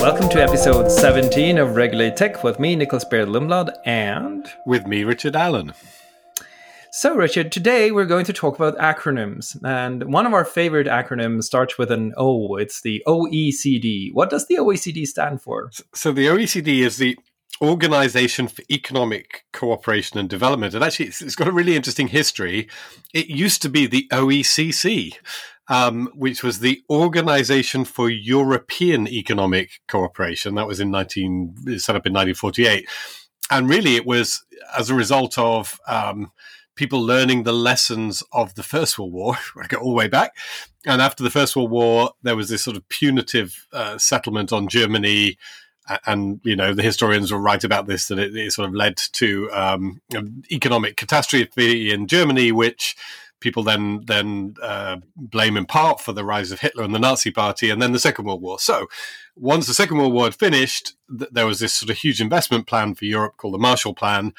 Welcome to episode 17 of Regulate Tech with me, Nicklas Berild Lundblad, and with me, Richard Allan. So, Richard, today we're going to talk about acronyms. And one of our favorite acronyms starts with an O. It's the OECD. What does the OECD stand for? So, the OECD is the Organization for Economic Cooperation and Development. And actually, it's, it's got a really interesting history. It used to be the OECC um, which was the Organization for European Economic Cooperation. That was in 19, set up in 1948. And really, it was as a result of um, people learning the lessons of the First World War. I go all the way back. And after the First World War, there was this sort of punitive uh, settlement on Germany. And you know the historians will write about this that it, it sort of led to um, economic catastrophe in Germany, which people then then uh, blame in part for the rise of Hitler and the Nazi Party, and then the Second World War. So, once the Second World War had finished, th- there was this sort of huge investment plan for Europe called the Marshall Plan,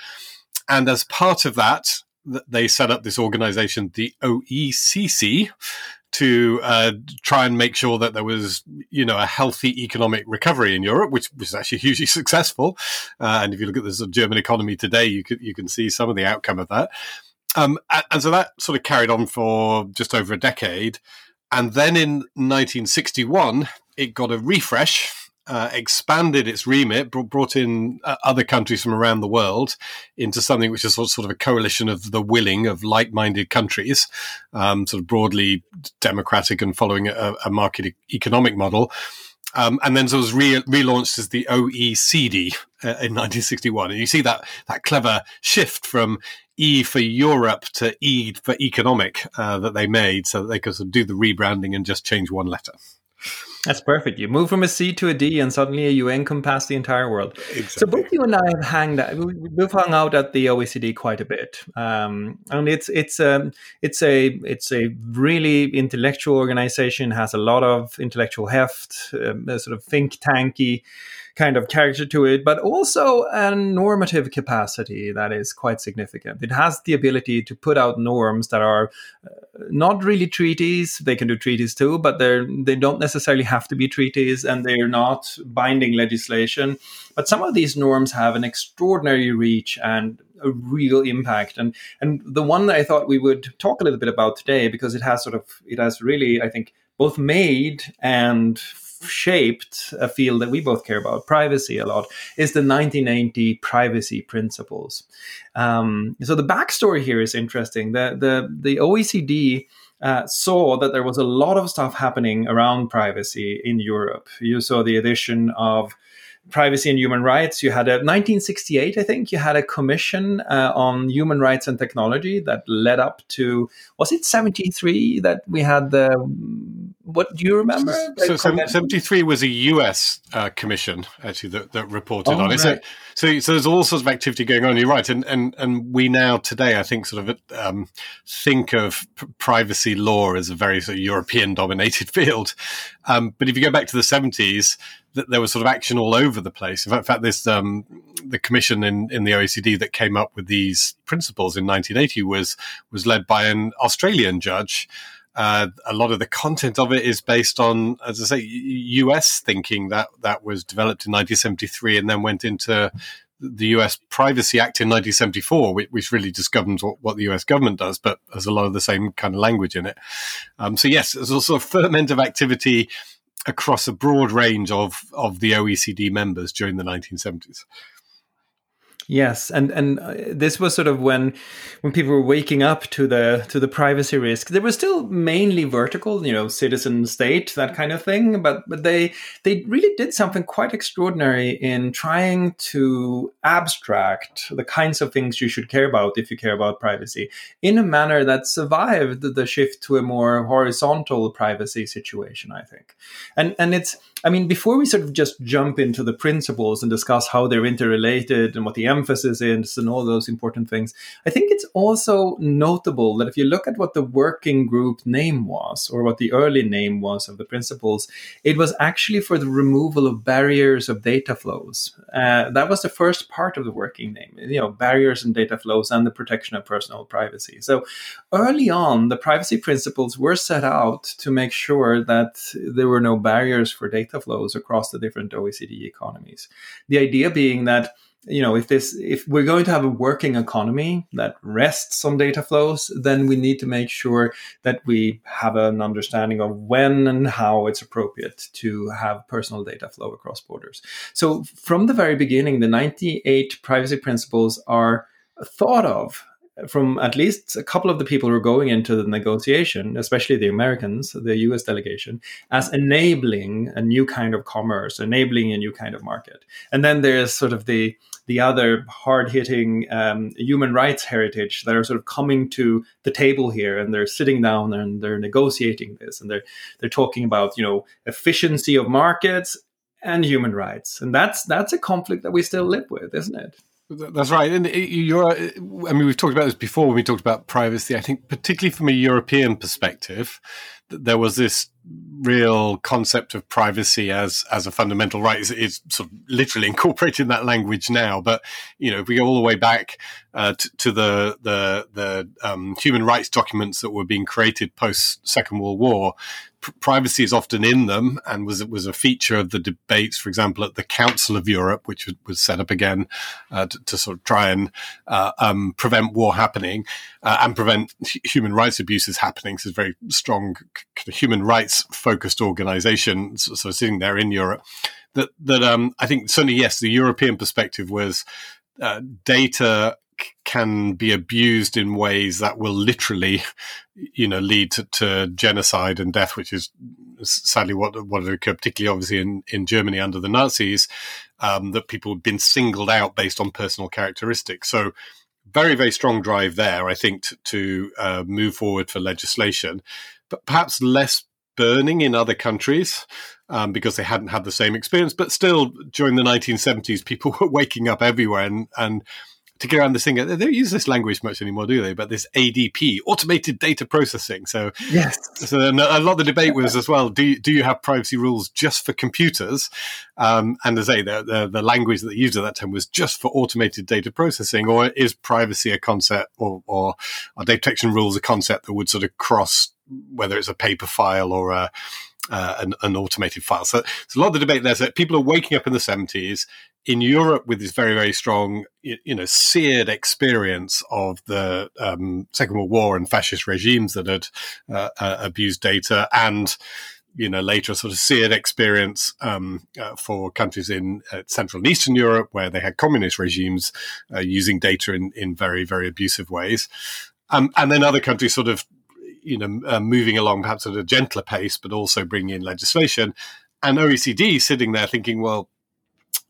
and as part of that, th- they set up this organization, the OECC. To uh, try and make sure that there was, you know, a healthy economic recovery in Europe, which was actually hugely successful. Uh, and if you look at the German economy today, you can you can see some of the outcome of that. Um, and so that sort of carried on for just over a decade. And then in 1961, it got a refresh, uh, expanded its remit, brought, in uh, other countries from around the world into something which is sort of a coalition of the willing of like minded countries, um, sort of broadly democratic and following a, a market e- economic model. Um, and then so it was re- relaunched as the OECD uh, in 1961. And you see that that clever shift from E for Europe to E for economic uh, that they made so that they could sort of do the rebranding and just change one letter. That's perfect. You move from a C to a D, and suddenly you encompass the entire world. Exactly. So both you and I have hanged out. We've hung out at the OECD quite a bit, um, and it's it's um, it's a it's a really intellectual organization. Has a lot of intellectual heft, um, sort of think tanky kind of character to it, but also a normative capacity that is quite significant. It has the ability to put out norms that are uh, not really treaties. They can do treaties too, but they're they don't necessarily have to be treaties, and they're not binding legislation. But some of these norms have an extraordinary reach and a real impact. And and the one that I thought we would talk a little bit about today, because it has sort of it has really, I think, both made and shaped a field that we both care about, privacy, a lot, is the 1980 privacy principles. Um, so the backstory here is interesting. The the the OECD. Uh, saw that there was a lot of stuff happening around privacy in Europe. You saw the addition of privacy and human rights. You had a 1968, I think, you had a commission uh, on human rights and technology that led up to was it 73 that we had the what do you remember? So, so 73 was a US uh, commission actually that, that reported oh, on it. Right. So, so, so there's all sorts of activity going on. You're right, and and and we now today I think sort of um, think of p- privacy law as a very sort of European dominated field. Um, but if you go back to the 70s, that there was sort of action all over the place. In fact, this um, the commission in, in the OECD that came up with these principles in 1980 was was led by an Australian judge. Uh, a lot of the content of it is based on, as I say, US thinking that that was developed in 1973 and then went into the US Privacy Act in 1974, which, which really just governs what, what, the US government does, but has a lot of the same kind of language in it. Um, so, yes, there's also a ferment of activity across a broad range of, of the OECD members during the 1970s. Yes, and and uh, this was sort of when when people were waking up to the to the privacy risk. They were still mainly vertical, you know, citizen state that kind of thing. But but they they really did something quite extraordinary in trying to abstract the kinds of things you should care about if you care about privacy in a manner that survived the shift to a more horizontal privacy situation. I think, and and it's I mean before we sort of just jump into the principles and discuss how they're interrelated and what the emphasis is and all those important things. I think it's also notable that if you look at what the working group name was, or what the early name was of the principles, it was actually for the removal of barriers of data flows. Uh, that was the first part of the working name, you know, barriers and data flows and the protection of personal privacy. So early on, the privacy principles were set out to make sure that there were no barriers for data flows across the different OECD economies. The idea being that you know if this if we're going to have a working economy that rests on data flows then we need to make sure that we have an understanding of when and how it's appropriate to have personal data flow across borders so from the very beginning the 98 privacy principles are thought of from at least a couple of the people who are going into the negotiation, especially the Americans, the US delegation, as enabling a new kind of commerce, enabling a new kind of market. And then there's sort of the the other hard hitting um, human rights heritage that are sort of coming to the table here and they're sitting down and they're negotiating this and they're they're talking about you know efficiency of markets and human rights and that's that's a conflict that we still live with isn't it that's right. And you're, I mean, we've talked about this before when we talked about privacy. I think, particularly from a European perspective, there was this real concept of privacy as as a fundamental right is, sort of literally incorporated in that language now. But you know, if we go all the way back uh, to, to, the the the um, human rights documents that were being created post Second World War, privacy is often in them and was was a feature of the debates, for example, at the Council of Europe, which was, set up again uh, to, to, sort of try and uh, um, prevent war happening uh, and prevent human rights abuses happening. So it's a very strong human rights focused organisation, so, so, sitting there in Europe. That that um, I think certainly yes, the European perspective was uh, data can be abused in ways that will literally, you know, lead to, to genocide and death, which is sadly what what occurred, particularly obviously in, in Germany under the Nazis, um, that people have been singled out based on personal characteristics. So very very strong drive there, I think, to, to uh, move forward for legislation, but perhaps less burning in other countries. Um, because they hadn't had the same experience, but still during the 1970s, people were waking up everywhere and, and to get around this thing. They don't use this language much anymore, do they? But this ADP, automated data processing. So yes. So a lot of the debate was as well. Do you, do you have privacy rules just for computers? Um, and as I say, the, the, the language that they used at that time was just for automated data processing, or is privacy a concept, or, or are data protection rules a concept that would sort of cross whether it's a paper file or a uh, an, an, automated file. So it's a lot of the debate there. So people are waking up in the 70s in Europe with this very, very strong, you know, seared experience of the um, Second World War and fascist regimes that had uh, uh, abused data and you know, later sort of seared experience um, uh, for countries in uh, Central and Eastern Europe where they had communist regimes uh, using data in, in very, very abusive ways. Um, and then other countries sort of you know, uh, moving along perhaps at a gentler pace, but also bringing in legislation. And OECD sitting there thinking, well,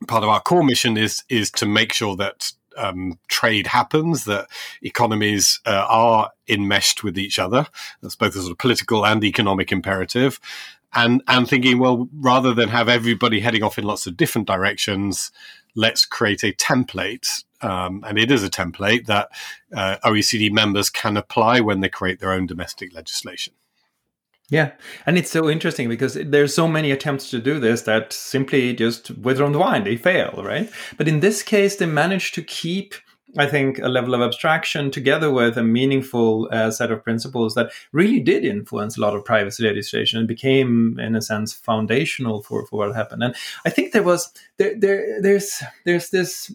part of our core mission is is to make sure that um, trade happens, that economies uh, are enmeshed with each other. That's both a sort of political and economic imperative. And and thinking, well, rather than have everybody heading off in lots of different directions, let's create a template um, and it is a template that uh, OECD members can apply when they create their own domestic legislation. Yeah, and it's so interesting because there's so many attempts to do this that simply just wither on the vine, they fail, right? But in this case, they managed to keep I think, a level of abstraction together with a meaningful uh, set of principles that really did influence a lot of privacy legislation and became, in a sense, foundational for, for what happened. And I think there was there, there there's there's this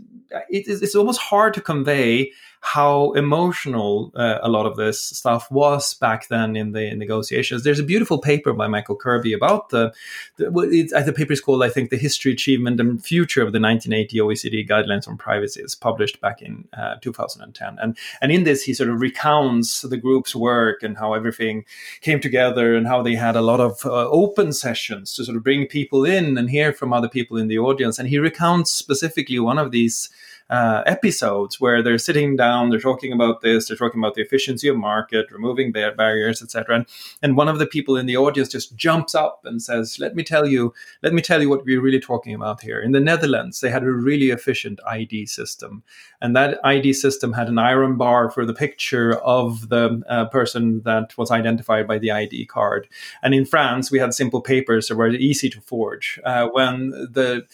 it is it's almost hard to convey how emotional uh, a lot of this stuff was back then in the negotiations. There's a beautiful paper by Michael Kirby about the, the, uh, the paper is called, I think, The History, Achievement, and Future of the 1980 OECD Guidelines on Privacy. It's published back in uh, 2010. And, and in this, he sort of recounts the group's work and how everything came together and how they had a lot of uh, open sessions to sort of bring people in and hear from other people in the audience. And he recounts specifically one of these uh, episodes where they're sitting down, they're talking about this, they're talking about the efficiency of market, removing bar- barriers, etc. And, and one of the people in the audience just jumps up and says, "Let me tell you, let me tell you what we're really talking about here." In the Netherlands, they had a really efficient ID system, and that ID system had an iron bar for the picture of the uh, person that was identified by the ID card. And in France, we had simple papers that were easy to forge. Uh, when the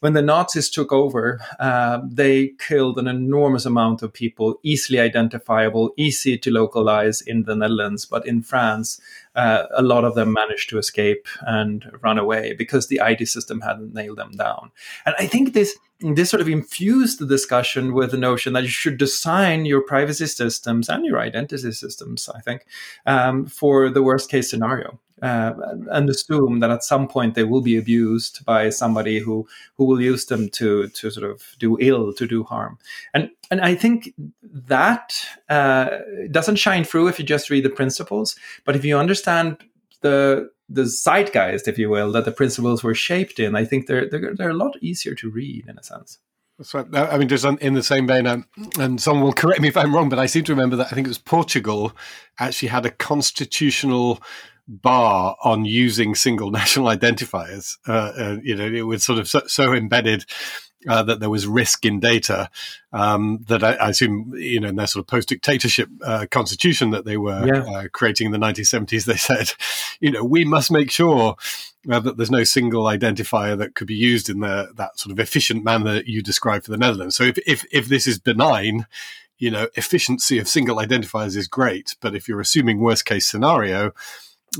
when the Nazis took over, uh, killed an enormous amount of people, easily identifiable, easy to localize in the Netherlands. But in France, uh, a lot of them managed to escape and run away because the ID system hadn't nailed them down. And I think this this sort of infused the discussion with the notion that you should design your privacy systems and your identity systems. I think um, for the worst case scenario uh, and assume that at some point they will be abused by somebody who who will use them to to sort of do ill, to do harm. And and I think that uh, doesn't shine through if you just read the principles. But if you understand the the zeitgeist, if you will, that the principles were shaped in, I think they're they're, they're a lot easier to read in a sense. That's right. I mean, just in the same vein, and someone will correct me if I'm wrong, but I seem to remember that I think it was Portugal actually had a constitutional bar on using single national identifiers. Uh, uh, you know, it was sort of so, so embedded uh, that there was risk in data um, that I, I, assume, you know, in their sort of post-dictatorship uh, constitution that they were yeah. Uh, creating in the 1970s, they said, you know, we must make sure uh, that there's no single identifier that could be used in the, that sort of efficient manner that you described for the Netherlands. So if, if, if this is benign, you know, efficiency of single identifiers is great, but if you're assuming worst case scenario,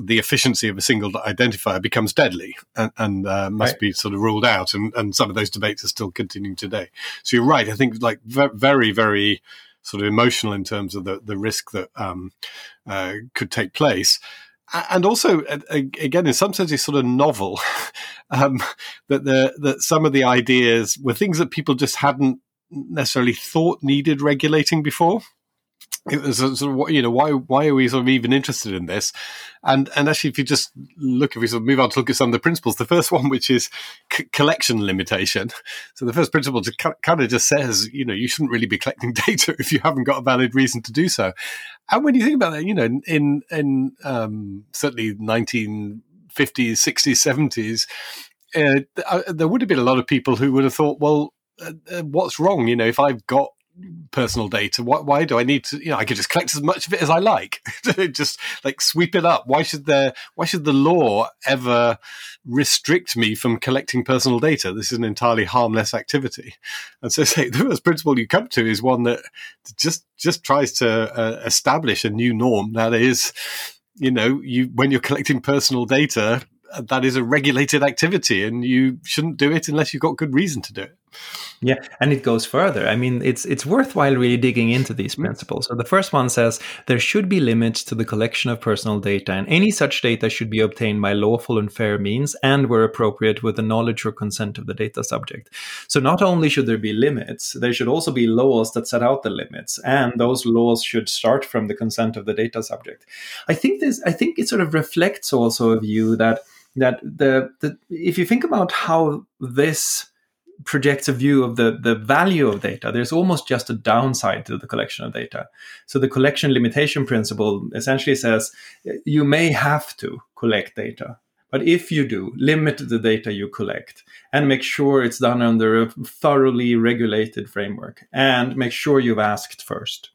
the efficiency of a single identifier becomes deadly and, and uh, must right. be sort of ruled out. And, and some of those debates are still continuing today. So you're right. I think like very, very sort of emotional in terms of the, the risk that um, uh, could take place. And also, again, in some sense, it's sort of novel um, that the that some of the ideas were things that people just hadn't necessarily thought needed regulating before it was sort of you know why why are we sort of even interested in this? And and actually if you just look if we sort of move on to look at some of the principles the first one which is c- collection limitation. So the first principle just kind of just says you know you shouldn't really be collecting data if you haven't got a valid reason to do so. And when you think about that you know in in um, certainly 1950s 60s 70s uh, there would have been a lot of people who would have thought well uh, uh, what's wrong? You know if i've got personal data. Why, why do I need to? You know, I could just collect as much of it as I like. just like sweep it up. Why should there? Why should the law ever restrict me from collecting personal data? This is an entirely harmless activity. And so, say the first principle you come to is one that just just tries to uh, establish a new norm that is, you know, you when you're collecting personal data, that is a regulated activity, and you shouldn't do it unless you've got good reason to do it. Yeah, and it goes further. I mean, it's it's worthwhile really digging into these mm-hmm. principles. So the first one says there should be limits to the collection of personal data, and any such data should be obtained by lawful and fair means, and where appropriate, with the knowledge or consent of the data subject. So not only should there be limits, there should also be laws that set out the limits, and those laws should start from the consent of the data subject. I think this. I think it sort of reflects also a view that that the, the if you think about how this projects a view of the, the value of data, there's almost just a downside to the collection of data. So the collection limitation principle essentially says you may have to collect data, but if you do, limit the data you collect and make sure it's done under a thoroughly regulated framework and make sure you've asked first.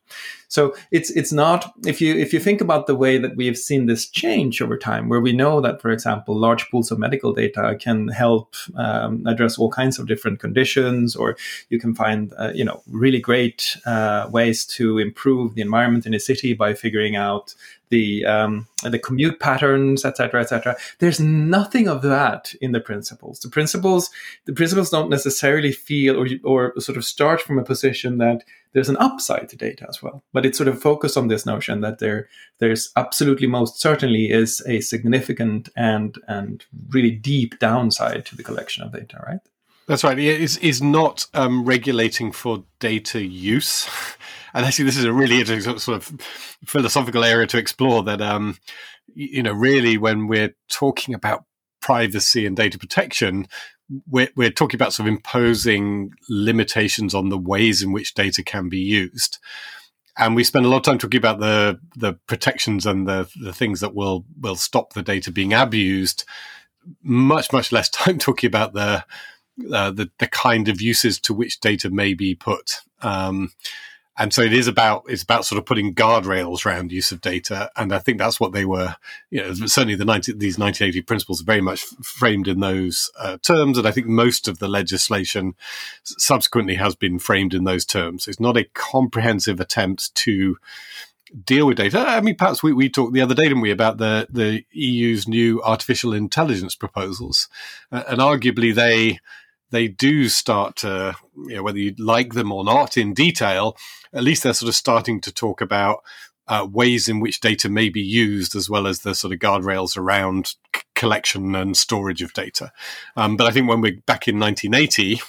So it's it's not if you if you think about the way that we have seen this change over time, where we know that, for example, large pools of medical data can help um, address all kinds of different conditions, or you can find uh, you know really great uh, ways to improve the environment in a city by figuring out the um, the commute patterns, etc., etc. There's nothing of that in the principles. The principles the principles don't necessarily feel or or sort of start from a position that there's an upside to data as well, but it's sort of focused on this notion that there there's absolutely most certainly is a significant and and really deep downside to the collection of data, right? That's right. It is is not um, regulating for data use. And actually, this is a really interesting sort of philosophical area to explore. That um, you know, really, when we're talking about privacy and data protection, we're, we're talking about sort of imposing limitations on the ways in which data can be used. And we spend a lot of time talking about the the protections and the the things that will will stop the data being abused. Much much less time talking about the uh, the the kind of uses to which data may be put. Um, and so it is about it's about sort of putting guardrails around use of data, and I think that's what they were. You know, certainly the 90, these 1980 principles are very much framed in those uh, terms, and I think most of the legislation subsequently has been framed in those terms. It's not a comprehensive attempt to deal with data. I mean, perhaps we, we talked the other day, didn't we, about the the EU's new artificial intelligence proposals, uh, and arguably they they do start to, you know, whether you like them or not in detail, at least they're sort of starting to talk about uh, ways in which data may be used, as well as the sort of guardrails around c- collection and storage of data. Um, but I think when we're back in 1980,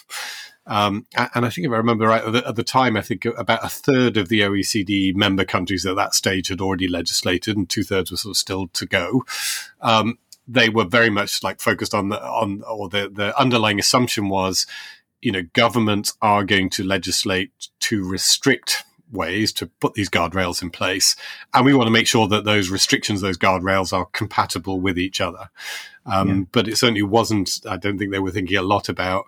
um, and I think if I remember right, at the, at the, time, I think about a third of the OECD member countries at that stage had already legislated, and two thirds were sort of still to go. Um, they were very much like focused on the on or the the underlying assumption was, you know, governments are going to legislate to restrict ways to put these guardrails in place, and we want to make sure that those restrictions, those guardrails, are compatible with each other. Um, yeah. But it certainly wasn't. I don't think they were thinking a lot about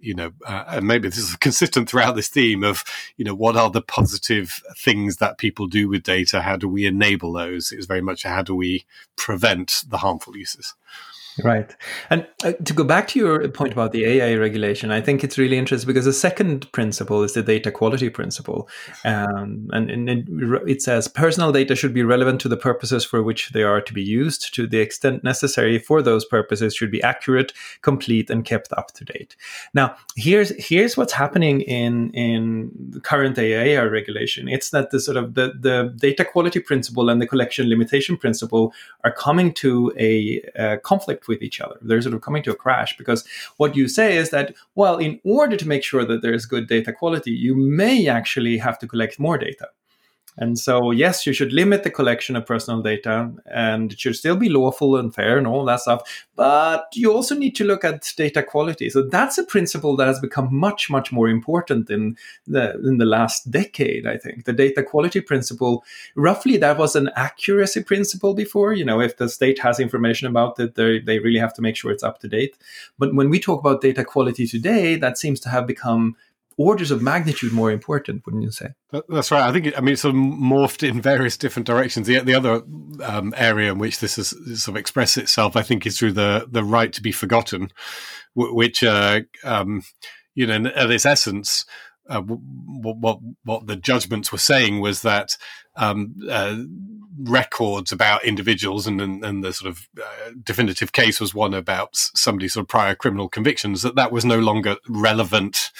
you know, uh, and maybe this is consistent throughout this theme of, you know, what are the positive things that people do with data? How do we enable those? It's very much how do we prevent the harmful uses? Right. And uh, to go back to your point about the AI regulation, I think it's really interesting because the second principle is the data quality principle. Um, and, and it, it, says personal data should be relevant to the purposes for which they are to be used to the extent necessary for those purposes should be accurate, complete, and kept up to date. Now, here's here's what's happening in in the current AI regulation. It's that the sort of the, the data quality principle and the collection limitation principle are coming to a, a conflict with each other. They're sort of coming to a crash because what you say is that, well, in order to make sure that there's good data quality, you may actually have to collect more data. And so, yes, you should limit the collection of personal data and it should still be lawful and fair and all that stuff. But you also need to look at data quality. So that's a principle that has become much, much more important in the, in the last decade, I think. The data quality principle, roughly that was an accuracy principle before. You know, if the state has information about it, they really have to make sure it's up to date. But when we talk about data quality today, that seems to have become orders of magnitude more important, wouldn't you say? That's right. I think I mean it's sort of morphed in various different directions. The the other um, area in which this has sort of expressed itself, I think, is through the the right to be forgotten, which uh, um, you know, at its essence. Uh, what, what, what the judgments were saying was that um, uh, records about individuals, and, and, and the sort of uh, definitive case was one about somebody's sort of prior criminal convictions. That that was no longer relevant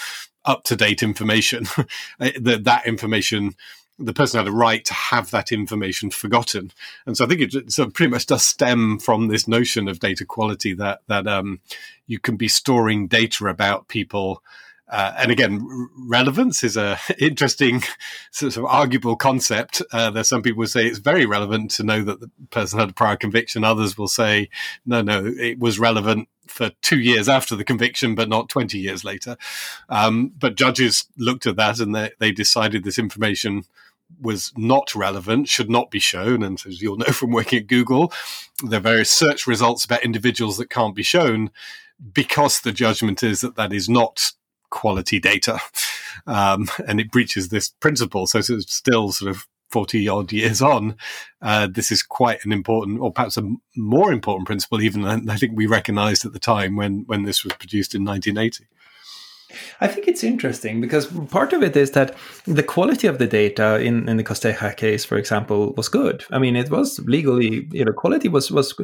up to date information. that that information, the person had a right to have that information forgotten. And so I think it sort of pretty much does stem from this notion of data quality that that um, you can be storing data about people. Uh, and again, relevance is a interesting, sort of arguable concept. Uh, there's some people who say it's very relevant to know that the person had a prior conviction. Others will say, no, no, it was relevant for two years after the conviction, but not 20 years later. Um, but judges looked at that and they, they decided this information was not relevant, should not be shown. And as you'll know from working at Google, there are various search results about individuals that can't be shown because the judgment is that that is not quality data. Um, and it breaches this principle. So it's still sort of 40 odd years on, uh, this is quite an important, or perhaps a more important principle, even than I think we recognized at the time when, when this was produced in 1980. I think it's interesting because part of it is that the quality of the data in, in the Costeja case, for example, was good. I mean, it was legally, you know, quality was was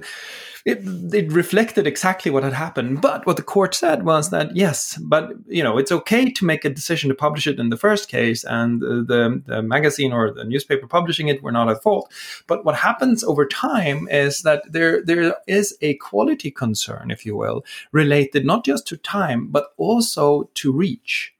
it, it reflected exactly what had happened. But what the court said was that yes, but you know, it's okay to make a decision to publish it in the first case, and the, the magazine or the newspaper publishing it were not at fault. But what happens over time is that there there is a quality concern, if you will, related not just to time but also to reach.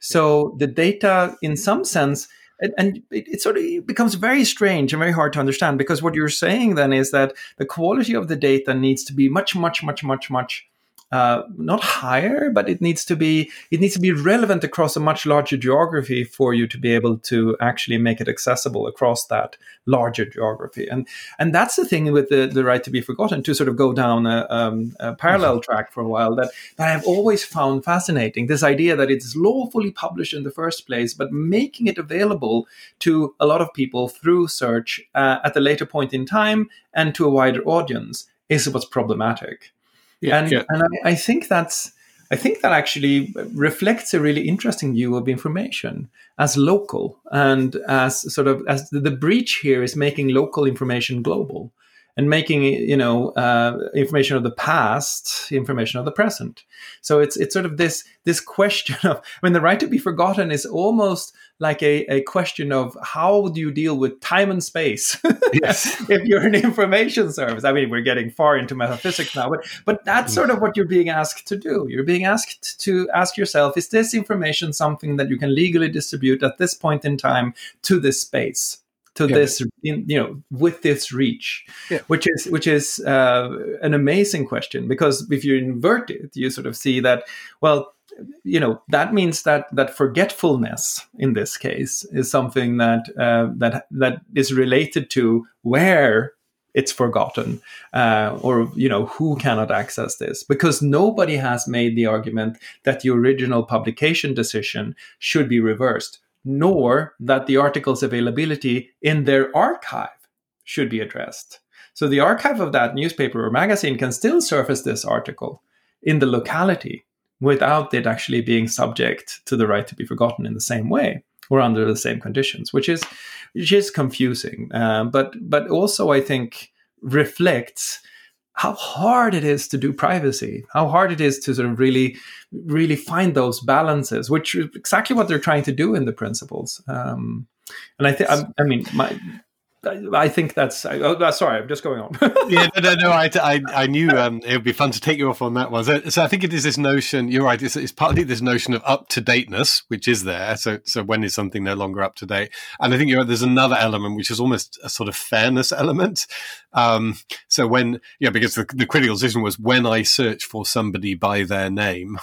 So the data, in some sense and, and it, it, sort of becomes very strange and very hard to understand because what you're saying then is that the quality of the data needs to be much, much, much, much, much uh, not higher, but it needs to be it needs to be relevant across a much larger geography for you to be able to actually make it accessible across that larger geography. And and that's the thing with the, the right to be forgotten. To sort of go down a, um, a parallel mm-hmm. track for a while that that I've always found fascinating. This idea that it's lawfully published in the first place, but making it available to a lot of people through search uh, at a later point in time and to a wider audience is what's problematic. Yeah, and, yeah. and I, I think that's I think that actually reflects a really interesting view of information as local and as sort of as the, the breach here is making local information global and making you know uh, information of the past information of the present. So it's it's sort of this this question of I mean the right to be forgotten is almost like a, a question of how do you deal with time and space? Yes. if you're an information service. I mean we're getting far into metaphysics now but but that's sort of what you're being asked to do. You're being asked to ask yourself is this information something that you can legally distribute at this point in time to this space to yeah. this in, you know with this reach yeah. which is which is uh, an amazing question because if you invert it you sort of see that well you know that means that that forgetfulness in this case is something that uh, that that is related to where it's forgotten uh, or you know who cannot access this because nobody has made the argument that the original publication decision should be reversed nor that the article's availability in their archive should be addressed so the archive of that newspaper or magazine can still surface this article in the locality without it actually being subject to the right to be forgotten in the same way or under the same conditions, which is which is confusing. Uh, but but also I think reflects how hard it is to do privacy, how hard it is to sort of really really find those balances, which is exactly what they're trying to do in the principles. Um, and I think I mean my I think that's. Oh, sorry, I'm just going on. yeah, no, no, no. I, I, I knew um, it would be fun to take you off on that one. So, so I think it is this notion. You're right. It's, it's, partly this notion of up to dateness, which is there. So, so when is something no longer up to date? And I think there's another element which is almost a sort of fairness element. Um, so when, yeah, because the, the critical decision was when I search for somebody by their name,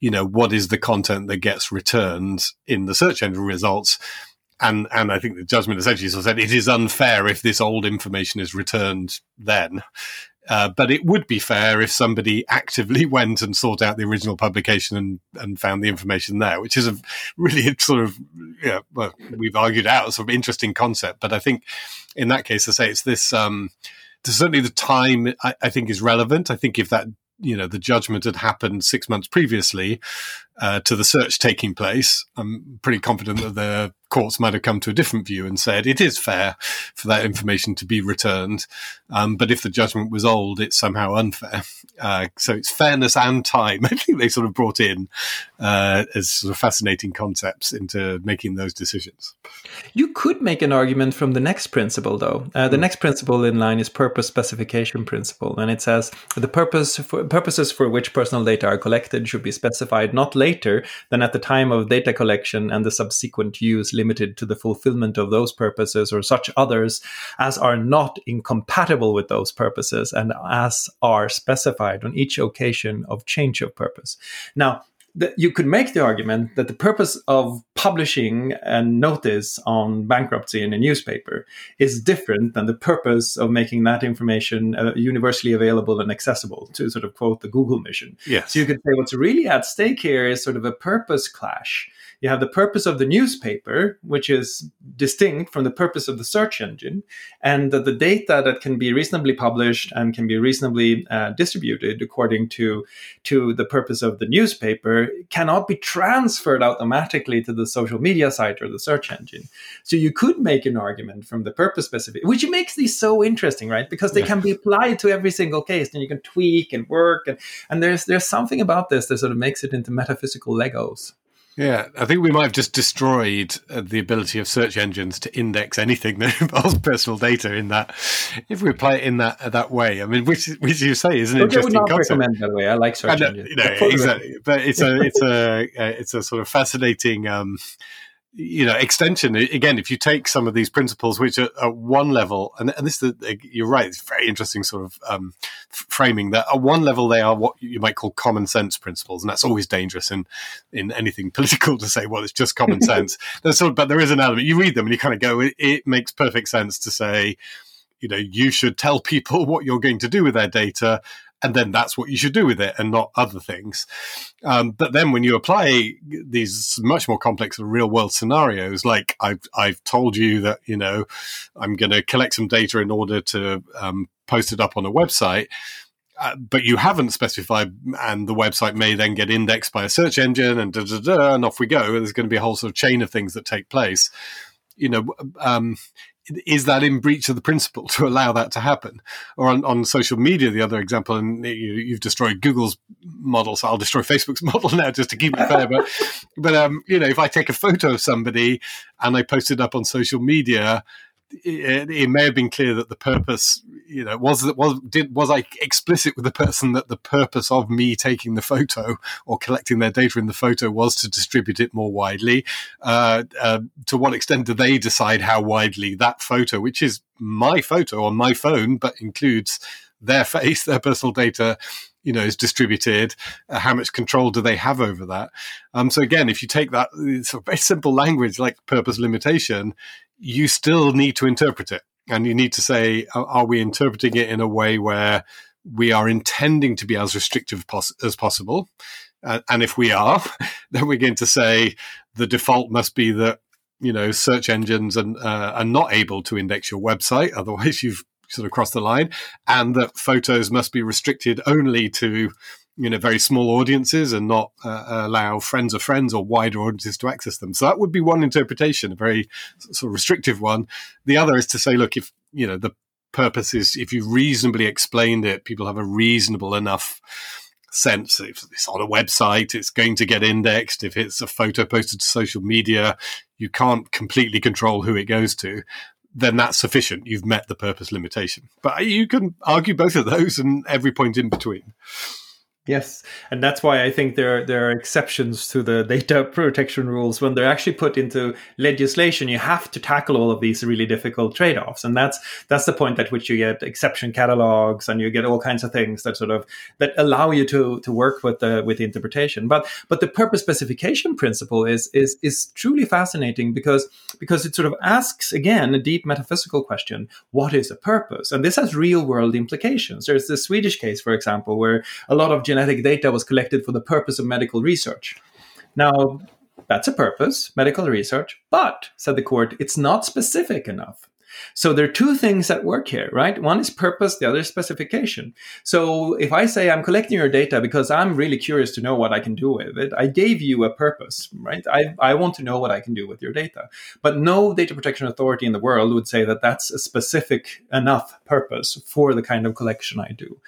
you know, what is the content that gets returned in the search engine results? And and I think the judgment essentially said it is unfair if this old information is returned then. Uh, but it would be fair if somebody actively went and sought out the original publication and, and found the information there, which is a really sort of, yeah, well, we've argued out sort of interesting concept. But I think in that case, I say it's this, um, certainly the time I, I, think is relevant. I think if that you know the judgment had happened six months previously uh, to the search taking place, I'm pretty confident that the courts might have come to a different view and said it is fair for that information to be returned. Um, but if the judgment was old, it's somehow unfair. Uh, so it's fairness and time. I think they sort of brought in uh, as sort of fascinating concepts into making those decisions. You could make an argument from the next principle, though. Uh, the mm. next principle in line is purpose specification principle, and it says the purpose for, purposes for which personal data are collected should be specified not later than at the time of data collection and the subsequent use limited to the fulfillment of those purposes or such others as are not incompatible with those purposes and as are specified on each occasion of change of purpose. Now, you could make the argument that the purpose of publishing a notice on bankruptcy in a newspaper is different than the purpose of making that information uh, universally available and accessible, to sort of quote the Google mission. Yes. So you could say what's really at stake here is sort of a purpose clash you have the purpose of the newspaper, which is distinct from the purpose of the search engine, and that the data that can be reasonably published and can be reasonably uh, distributed according to to the purpose of the newspaper cannot be transferred automatically to the social media site or the search engine. So you could make an argument from the purpose specific, which makes these so interesting, right? Because they yeah. can be applied to every single case, and you can tweak and work, and and there's there's something about this that sort of makes it into metaphysical Legos. Yeah, I think we might have just destroyed uh, the ability of search engines to index anything that involves personal data. In that, if we apply it in that uh, that way, I mean, which which you say is an Which interesting I would not concept. recommend, the way. I like search engines. You know, exactly, but it's a it's a uh, it's a sort of fascinating. Um, you know extension again if you take some of these principles which are at one level and, and this is you're right it's very interesting sort of um, framing that at one level they are what you might call common sense principles and that's always dangerous in in anything political to say well it's just common sense. Sort of, but there is an element you read them and you kind of go it, it makes perfect sense to say you know you should tell people what you're going to do with their data and then that's what you should do with it and not other things. Um, but then when you apply these much more complex real world scenarios, like I've, I've told you that, you know, I'm going to collect some data in order to um, post it up on a website. Uh, but you haven't specified, and the website may then get indexed by a search engine, and da, da, da, and off we go. There's going to be a whole sort of chain of things that take place. You know, um, is that in breach of the principle to allow that to happen? Or on, on social media, the other example, and you, have destroyed Google's model, so I'll destroy Facebook's model now just to keep it fair. But, but um, you know, if I take a photo of somebody and I post it up on social media, it, it, may have been clear that the purpose, you know, was that was did was I explicit with the person that the purpose of me taking the photo or collecting their data in the photo was to distribute it more widely. Uh, uh, to what extent do they decide how widely that photo, which is my photo on my phone, but includes their face, their personal data, you know is distributed uh, how much control do they have over that um, so again if you take that sort of very simple language like purpose limitation you still need to interpret it. And you need to say, are we interpreting it in a way where we are intending to be as restrictive pos- as possible? Uh, and if we are, then we're going to say the default must be that you know search engines and, uh, are not able to index your website, otherwise you've sort of crossed the line, and that photos must be restricted only to you know very small audiences and not uh, allow friends of friends or wider audiences to access them. So that would be one interpretation a very sort of restrictive one. The other is to say look if you know the purpose is if you reasonably explained it people have a reasonable enough sense if it's on a website it's going to get indexed if it's a photo posted to social media you can't completely control who it goes to then that's sufficient. You've met the purpose limitation. But you can argue both of those and every point in between Yes, and that's why I think there there are exceptions to the data protection rules when they're actually put into legislation. You have to tackle all of these really difficult trade offs, and that's that's the point at which you get exception catalogs and you get all kinds of things that sort of that allow you to to work with the with the interpretation. But but the purpose specification principle is is is truly fascinating because because it sort of asks again a deep metaphysical question: What is a purpose? And this has real world implications. There's the Swedish case, for example, where a lot of genetic data was collected for the purpose of medical research. Now, that's a purpose, medical research, but, said the court, it's not specific enough. So there are two things that work here, right? One is purpose, the other is specification. So if I say I'm collecting your data because I'm really curious to know what I can do with it, I gave you a purpose, right? I, I want to know what I can do with your data. But no data protection authority in the world would say that that's a specific enough purpose for the kind of collection I do.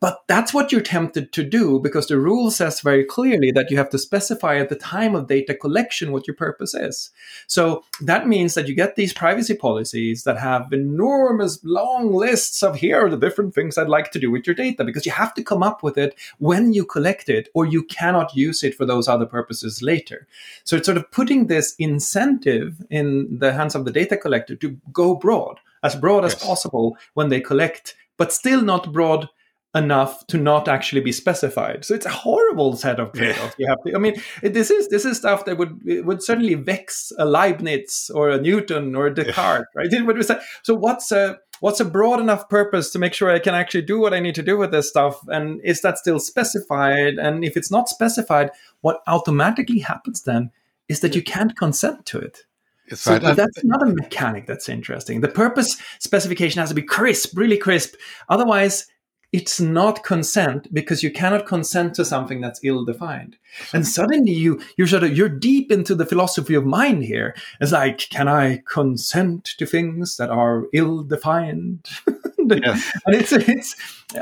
But that's what you're tempted to do because the rule says very clearly that you have to specify at the time of data collection what your purpose is. So that means that you get these privacy policies that have enormous long lists of here are the different things I'd like to do with your data because you have to come up with it when you collect it or you cannot use it for those other purposes later. So it's sort of putting this incentive in the hands of the data collector to go broad, as broad yes. as possible when they collect, but still not broad enough to not actually be specified. So it's a horrible set of trade-offs yeah. you have to. I mean, this is this is stuff that would would certainly vex a Leibniz or a Newton or a Descartes, yeah. right? So what's a what's a broad enough purpose to make sure I can actually do what I need to do with this stuff? And is that still specified? And if it's not specified, what automatically happens then is that you can't consent to it. So right. that's another mechanic that's interesting. The purpose specification has to be crisp, really crisp. Otherwise, it's not consent because you cannot consent to something that's ill-defined. And suddenly you you're sort of you're deep into the philosophy of mind here. It's like can i consent to things that are ill-defined? Yeah. and it's it's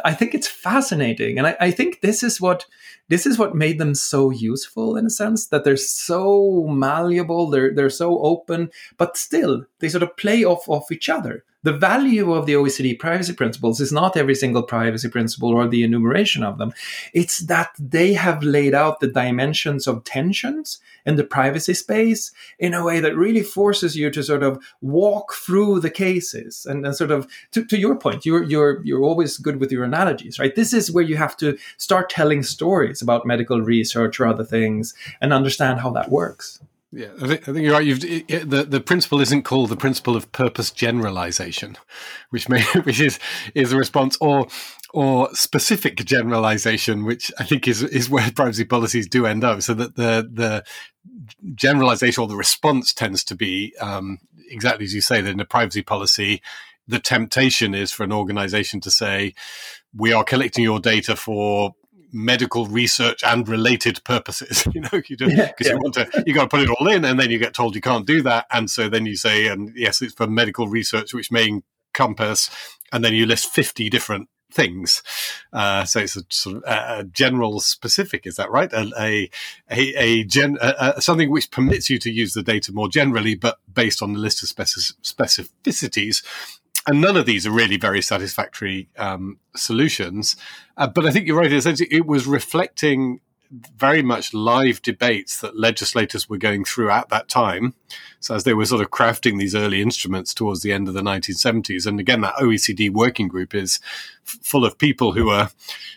i think it's fascinating. And I, I think this is what this is what made them so useful in a sense that they're so malleable they're they're so open but still they sort of play off of each other the value of the OECD privacy principles is not every single privacy principle or the enumeration of them. It's that they have laid out the dimensions of tensions in the privacy space in a way that really forces you to sort of walk through the cases and, and sort of to, to your point, you're you're you're always good with your analogies, right? This is where you have to start telling stories about medical research or other things and understand how that works. Yeah, I think, I think you're right. You've, it, the the principle isn't called the principle of purpose generalization, which may which is is a response, or or specific generalization, which I think is is where privacy policies do end up. So that the the generalization or the response tends to be um, exactly as you say that in a privacy policy, the temptation is for an organization to say, "We are collecting your data for medical research and related purposes. You know, you just because yeah, yeah. you want to, you got to put it all in, and then you get told you can't do that, and so then you say, and yes, it's for medical research, which may encompass, and then you list fifty different things. Uh, so it's a sort of a, general specific, is that right? A a a, a gen a, something which permits you to use the data more generally, but based on the list of specific, specificities and none of these are really very satisfactory um, solutions. Uh, but I think you're right. It was reflecting very much live debates that legislators were going through at that time. So as they were sort of crafting these early instruments towards the end of the 1970s, and again, that OECD working group is f- full of people who are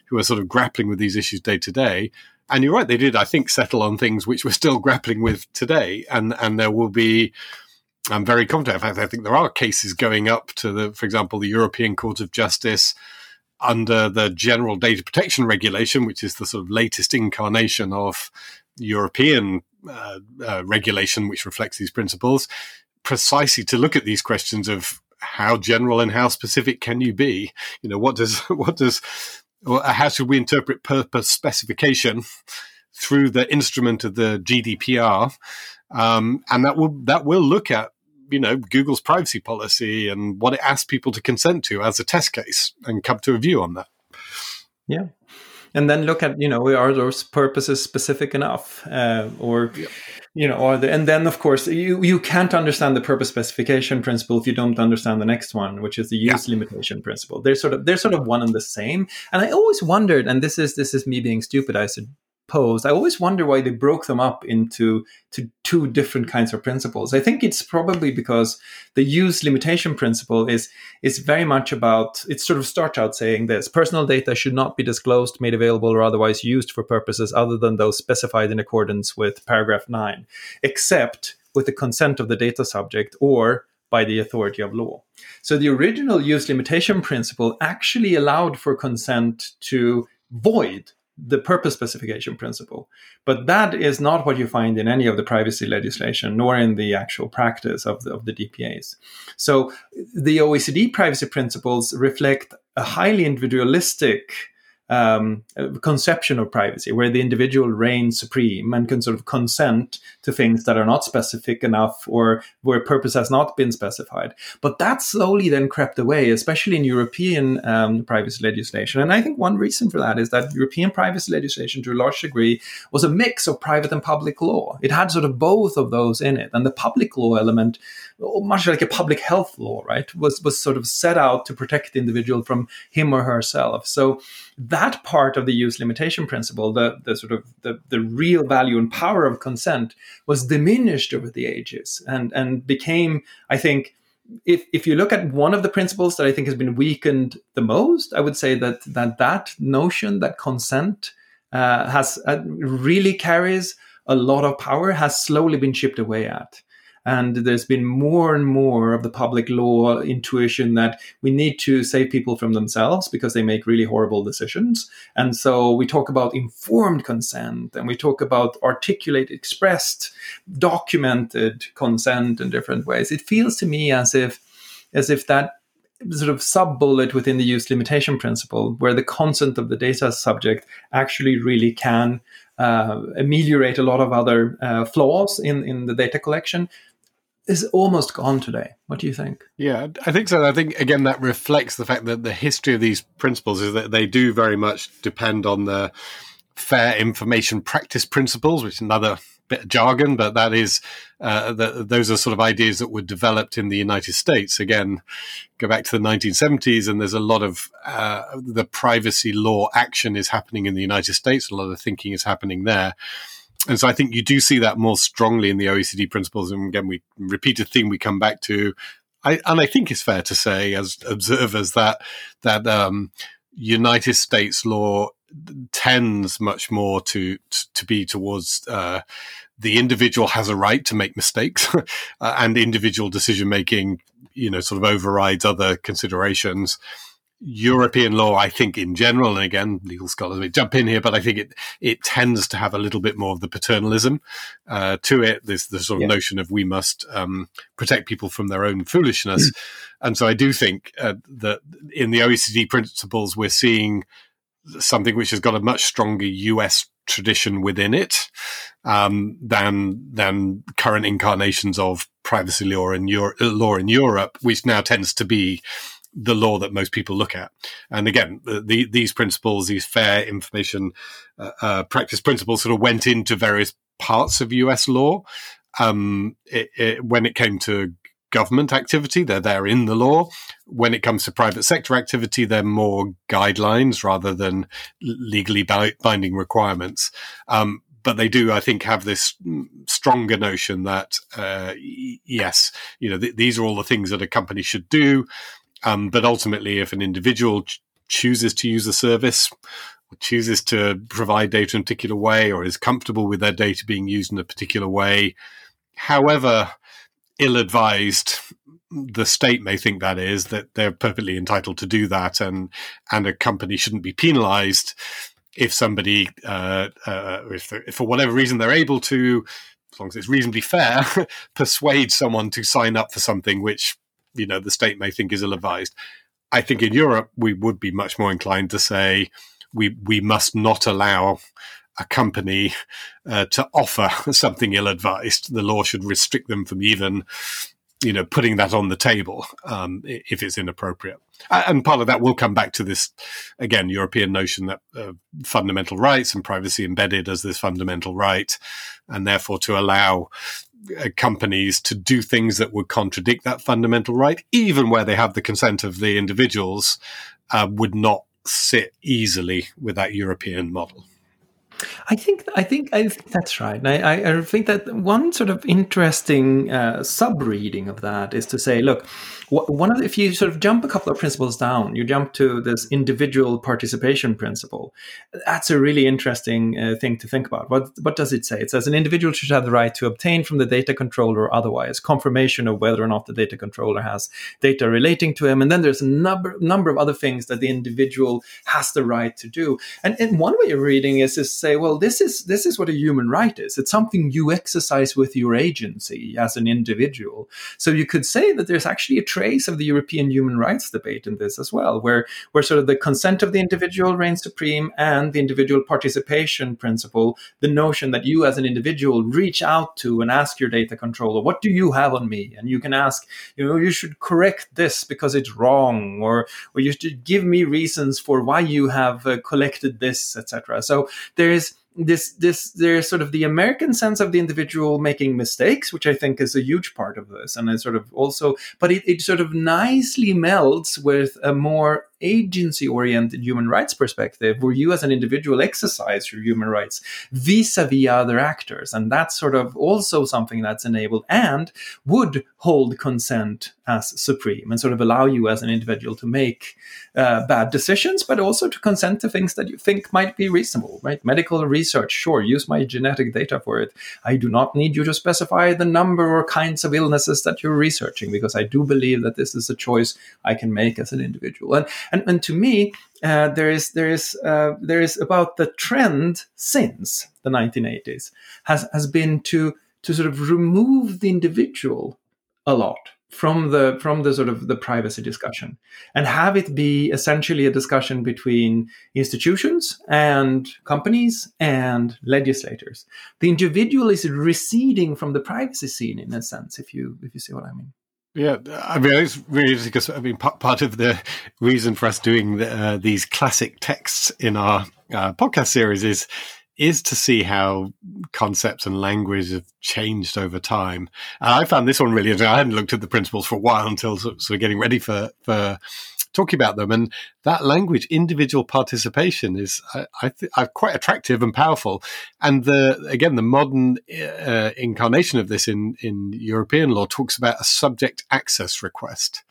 who are sort of grappling with these issues day to day. And you're right, they did, I think, settle on things which we're still grappling with today, and and there will be I'm very confident. In fact, I think there are cases going up to the, for example, the European Court of Justice under the General Data Protection Regulation, which is the sort of latest incarnation of European uh, uh, regulation, which reflects these principles, precisely to look at these questions of how general and how specific can you be? You know, what does what does how should we interpret purpose specification through the instrument of the GDPR? Um, and that will that will look at you know Google's privacy policy and what it asks people to consent to as a test case and come to a view on that. Yeah, and then look at you know are those purposes specific enough uh, or. Yeah. You know, or the, and then of course you you can't understand the purpose specification principle if you don't understand the next one, which is the use yeah. limitation principle. They're sort of they're sort of one and the same. And I always wondered, and this is this is me being stupid. I said posed, I always wonder why they broke them up into to two different kinds of principles. I think it's probably because the use limitation principle is is very much about it sort of starts out saying this personal data should not be disclosed, made available, or otherwise used for purposes other than those specified in accordance with paragraph nine, except with the consent of the data subject or by the authority of law. So the original use limitation principle actually allowed for consent to void the purpose specification principle. But that is not what you find in any of the privacy legislation, nor in the actual practice of the, of the DPAs. So the OECD privacy principles reflect a highly individualistic um, conception of privacy, where the individual reigns supreme and can sort of consent to things that are not specific enough or where purpose has not been specified. But that slowly then crept away, especially in European um, privacy legislation. And I think one reason for that is that European privacy legislation, to a large degree, was a mix of private and public law. It had sort of both of those in it. And the public law element, much like a public health law, right, was, was sort of set out to protect the individual from him or herself. So that part of the use limitation principle, the, the sort of the, the real value and power of consent, was diminished over the ages and, and became, I think, if, if you look at one of the principles that I think has been weakened the most, I would say that that, that notion that consent uh, has uh, really carries a lot of power has slowly been chipped away at. And there's been more and more of the public law intuition that we need to save people from themselves because they make really horrible decisions. And so we talk about informed consent and we talk about articulate, expressed, documented consent in different ways. It feels to me as if as if that sort of sub bullet within the use limitation principle, where the consent of the data subject actually really can uh, ameliorate a lot of other uh, flaws in, in the data collection, is almost gone today. What do you think? Yeah, I think so. I think again that reflects the fact that the history of these principles is that they do very much depend on the fair information practice principles, which is another bit of jargon, but that is uh, the, those are sort of ideas that were developed in the United States. Again, go back to the 1970s, and there's a lot of uh, the privacy law action is happening in the United States. A lot of thinking is happening there. And so I think you do see that more strongly in the OECD principles. And again, we repeat a theme we come back to. I, and I think it's fair to say, as observers, that that um, United States law tends much more to to be towards uh, the individual has a right to make mistakes, uh, and individual decision making, you know, sort of overrides other considerations. European law, I think, in general, and again, legal scholars may jump in here, but I think it it tends to have a little bit more of the paternalism uh, to it. This the sort of yeah. notion of we must um, protect people from their own foolishness, and so I do think uh, that in the OECD principles, we're seeing something which has got a much stronger US tradition within it um, than than current incarnations of privacy law in Euro- law in Europe, which now tends to be the law that most people look at. And again, the, the, these principles, these fair information uh, uh, practice principles, sort of went into various parts of US law. Um, it, it, when it came to government activity, they're there in the law. When it comes to private sector activity, they're more guidelines rather than legally binding requirements. Um, but they do, I think, have this stronger notion that uh, yes, you know, th- these are all the things that a company should do. Um, but ultimately, if an individual ch- chooses to use a service, chooses to provide data in a particular way, or is comfortable with their data being used in a particular way, however ill-advised the state may think that is that they're perfectly entitled to do that, and and a company shouldn't be penalised if somebody, uh, uh, if, if for whatever reason they're able to, as long as it's reasonably fair, persuade someone to sign up for something which you know the state may think is ill advised. I think in Europe we would be much more inclined to say we we must not allow a company uh, to offer something ill advised. The law should restrict them from even you know putting that on the table um, if it's inappropriate. And part of that will come back to this again European notion that uh, fundamental rights and privacy embedded as this fundamental right, and therefore to allow companies to do things that would contradict that fundamental right, even where they have the consent of the individuals, uh, would not sit easily with that European model. I think I think I think that's right. I, I think that one sort of interesting uh, sub reading of that is to say, look, one of the, if you sort of jump a couple of principles down, you jump to this individual participation principle. That's a really interesting uh, thing to think about. What what does it say? It says an individual should have the right to obtain from the data controller or otherwise confirmation of whether or not the data controller has data relating to him. And then there's a number number of other things that the individual has the right to do. And, and one way of reading is to say, well, this is this is what a human right is. It's something you exercise with your agency as an individual. So you could say that there's actually a trace of the European human rights debate in this as well, where, where sort of the consent of the individual reigns supreme and the individual participation principle, the notion that you as an individual reach out to and ask your data controller, what do you have on me? And you can ask, you know, you should correct this because it's wrong, or, or you should give me reasons for why you have uh, collected this, etc. So there is this this there's sort of the American sense of the individual making mistakes, which I think is a huge part of this, and it's sort of also, but it, it sort of nicely melds with a more agency oriented human rights perspective where you as an individual exercise your human rights vis-a-vis other actors. And that's sort of also something that's enabled and would hold consent as supreme and sort of allow you as an individual to make uh, bad decisions but also to consent to things that you think might be reasonable right? Medical research sure use my genetic data for it. I do not need you to specify the number or kinds of illnesses that you're researching because i do believe that this is a choice i can make as an individual. And and, and to me, uh, there is there is uh, there is about the trend since the 1980s has has been to to sort of remove the individual a lot from the from the sort of the privacy discussion and have it be essentially a discussion between institutions and companies and legislators. The individual is receding from the privacy scene in a sense if you if you see what i mean yeah, I mean, it's really interesting because I mean, part of the reason for us doing the, uh, these classic texts in our uh, podcast series is is to see how concepts and language have changed over time. And I found this one really interesting. I hadn't looked at the principles for a while until sort of getting ready for for talking about them. And that language, individual participation, is I, I th- quite attractive and powerful. And the again, the modern uh, incarnation of this in in European law talks about a subject access request.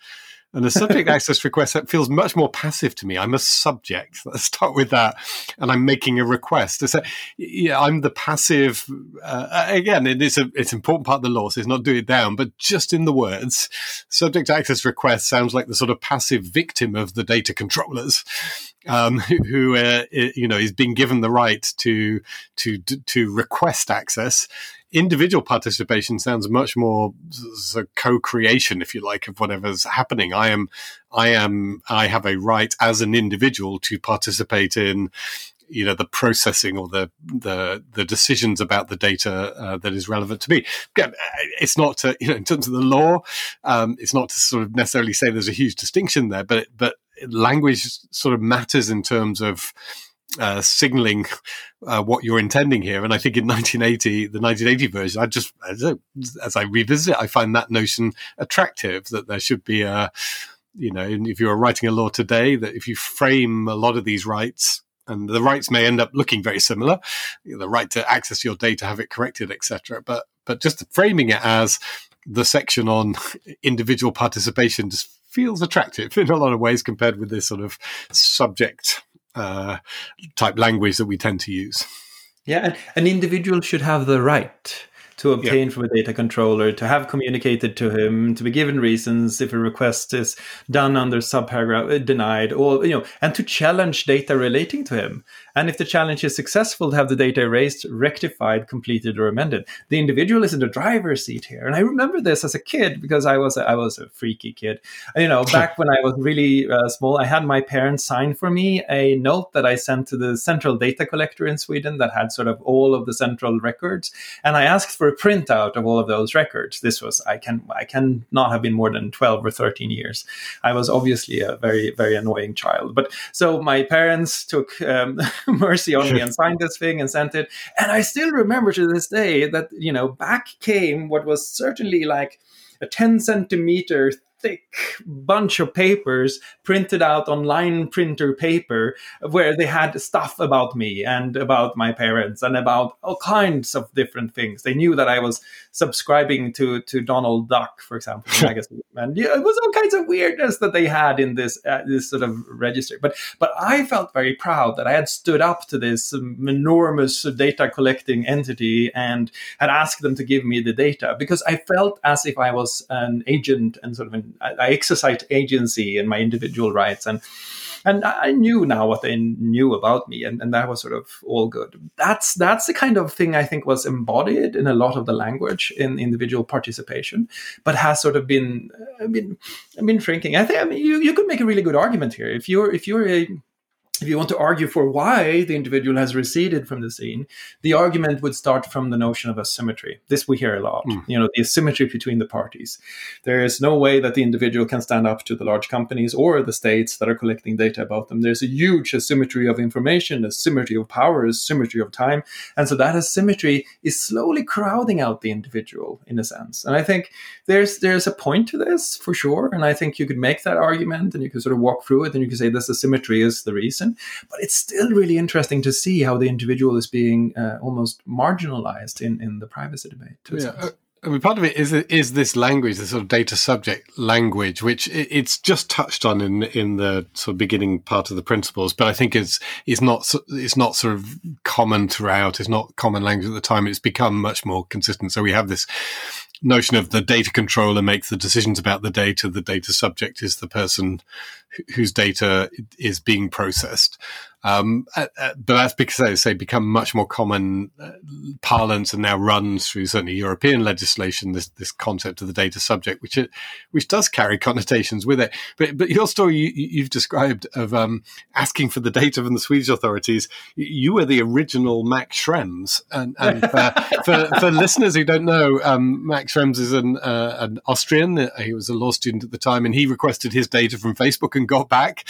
And a subject access request that feels much more passive to me. I'm a subject. Let's start with that. And I'm making a request. So, yeah, I'm the passive. Uh, again, it is a it's an important part of the law, so it's not do it down. But just in the words, subject access request sounds like the sort of passive victim of the data controllers, um, who uh, you know is being given the right to to to request access individual participation sounds much more co-creation, if you like, of whatever's happening. I am, I am, I have a right as an individual to participate in you know the processing or the the the decisions about the data uh, that is relevant to me. It's not to, you know in terms of the law, um, it's not to sort of necessarily say there's a huge distinction there, but but language sort of matters in terms of uh, signaling uh, what you're intending here. And I think in 1980, the 1980 version, I just, as I, as I revisit I find that notion attractive that there should be a, you know, if you were writing a law today, that if you frame a lot of these rights, and the rights may end up looking very similar, the right to access your data, have it corrected, etc. But but just framing it as the section on individual participation just feels attractive in a lot of ways compared with this sort of subject uh, type language that we tend to use. Yeah, an individual should have the right to obtain yeah. from a data controller, to have communicated to him, to be given reasons if a request is done under subparagraph uh, denied, or you know, and to challenge data relating to him. And if the challenge is successful, to have the data erased, rectified, completed, or amended. The individual is in the driver's seat here. And I remember this as a kid because I was a, I was a freaky kid. You know, back when I was really uh, small, I had my parents sign for me a note that I sent to the central data collector in Sweden that had sort of all of the central records, and I asked for a printout of all of those records. This was I can I can not have been more than twelve or thirteen years. I was obviously a very very annoying child, but so my parents took. Um, mercy on me and signed this thing and sent it. And I still remember to this day that, you know, back came what was certainly like a 10 centimeter thick bunch of papers printed out on line printer paper where they had stuff about me and about my parents and about all kinds of different things. They knew that I was subscribing to to Donald Duck, for example, magazine, and yeah, it was all kinds of weirdness that they had in this uh, this sort of register. But but I felt very proud that I had stood up to this enormous data collecting entity and had asked them to give me the data because I felt as if I was an agent and sort of an I, exercised agency and my individual rights and and I knew now what they knew about me, and, and that was sort of all good. That's that's the kind of thing I think was embodied in a lot of the language in individual participation, but has sort of been uh, I mean I mean shrinking. I think I mean you, you could make a really good argument here if you're if you're a if you want to argue for why the individual has receded from the scene, the argument would start from the notion of asymmetry. This we hear a lot. Mm. You know, the asymmetry between the parties. There is no way that the individual can stand up to the large companies or the states that are collecting data about them. There's a huge asymmetry of information, asymmetry of power, asymmetry of time, and so that asymmetry is slowly crowding out the individual in a sense. And I think there's there's a point to this for sure. And I think you could make that argument, and you can sort of walk through it, and you can say this asymmetry is the reason but it's still really interesting to see how the individual is being uh, almost marginalized in, in the privacy debate. yeah. I mean, part of it is is this language, the sort of data subject language, which it's just touched on in in the sort of beginning part of the principles, but I think it's it's not it's not sort of common throughout. It's not common language at the time. It's become much more consistent. So we have this notion of the data controller makes the decisions about the data. The data subject is the person whose data is being processed. Um, uh, uh, but that's because, they say, become much more common uh, parlance and now runs through certainly European legislation. This this concept of the data subject, which it, which does carry connotations with it. But but your story you, have described of um, asking for the data from the Swedish authorities, you were the original Max Schrems. And, and uh, for for listeners who don't know, um, Max Schrems is an uh, an Austrian. He was a law student at the time, and he requested his data from Facebook and got back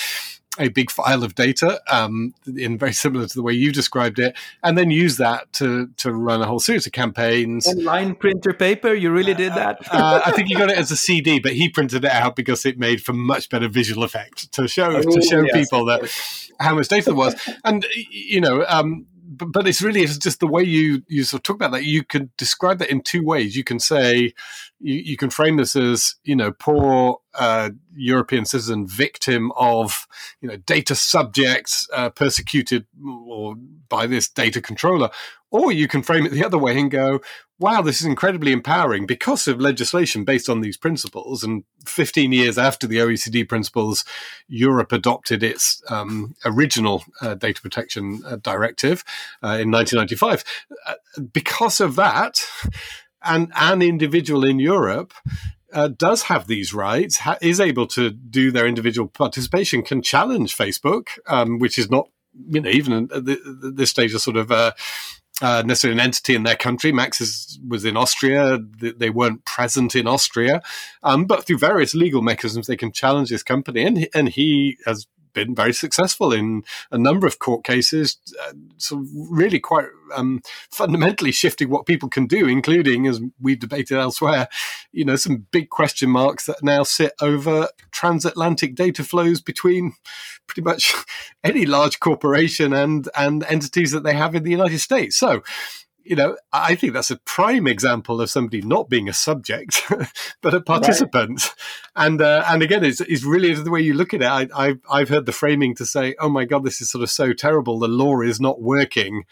a big file of data um, in very similar to the way you described it, and then use that to to run a whole series of campaigns. line printer paper, you really did that? uh, uh, I think he got it as a CD, but he printed it out because it made for much better visual effect to show oh, to show yes, people that how much data there was. And you know, um, but, but it's really it's just the way you you sort of talk about that. You can describe that in two ways. You can say you, you can frame this as you know poor uh, European citizen victim of you know data subjects uh, persecuted or by this data controller, or you can frame it the other way and go, wow, this is incredibly empowering because of legislation based on these principles. And 15 years after the OECD principles, Europe adopted its um, original uh, data protection uh, directive uh, in 1995. Uh, because of that, and an individual in Europe uh, does have these rights, ha- is able to do their individual participation, can challenge Facebook, um, which is not, you know, even at this stage, a sort of uh, uh, necessarily an entity in their country. Max is, was in Austria; they weren't present in Austria, um, but through various legal mechanisms, they can challenge this company, and and he has been very successful in a number of court cases, uh, really quite um, fundamentally shifting what people can do, including, as we've debated elsewhere, you know, some big question marks that now sit over transatlantic data flows between pretty much any large corporation and and entities that they have in the United States. So you know, I think that's a prime example of somebody not being a subject, but a participant. Right. And uh, and again, it's, it's really the way you look at it. I, I've I've heard the framing to say, "Oh my God, this is sort of so terrible. The law is not working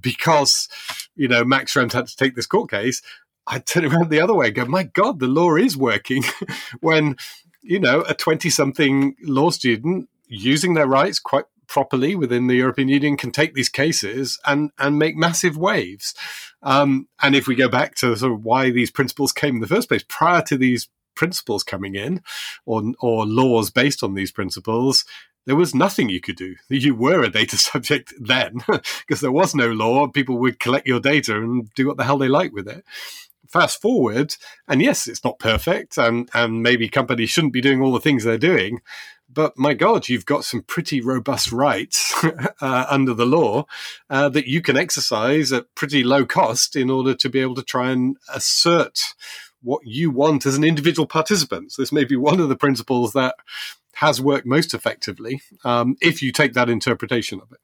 because you know Max Schrems had to take this court case." I turn around the other way and go, "My God, the law is working." when you know a twenty-something law student using their rights quite properly within the European Union can take these cases and and make massive waves. Um, and if we go back to sort of why these principles came in the first place, prior to these principles coming in, or or laws based on these principles, there was nothing you could do. You were a data subject then because there was no law. People would collect your data and do what the hell they like with it. Fast forward, and yes, it's not perfect, and and maybe companies shouldn't be doing all the things they're doing, but my God, you've got some pretty robust rights uh, under the law uh, that you can exercise at pretty low cost in order to be able to try and assert what you want as an individual participant. So this may be one of the principles that has worked most effectively um, if you take that interpretation of it.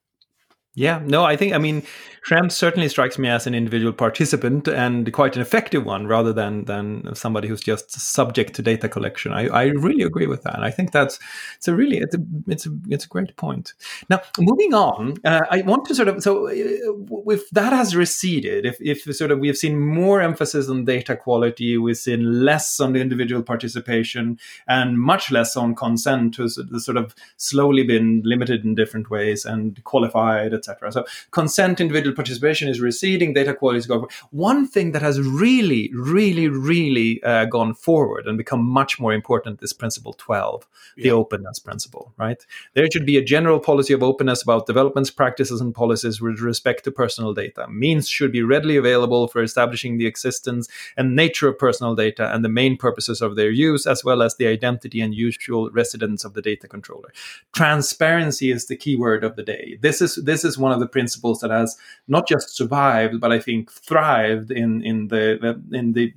Yeah, no, I think I mean Schrems certainly strikes me as an individual participant and quite an effective one, rather than than somebody who's just subject to data collection. I, I really agree with that. I think that's it's a really it's a it's a it's a great point. Now, moving on, uh, I want to sort of so uh, if that has receded, if if sort of we've seen more emphasis on data quality, we've seen less on the individual participation and much less on consent, who's sort of slowly been limited in different ways and qualified etc. So consent, individual participation is receding, data quality is going. One thing that has really, really, really uh, gone forward and become much more important is Principle 12, the openness principle. Right, there should be a general policy of openness about developments, practices, and policies with respect to personal data. Means should be readily available for establishing the existence and nature of personal data and the main purposes of their use, as well as the identity and usual residence of the data controller. Transparency is the key word of the day. This is this is is one of the principles that has not just survived, but I think thrived in in the in the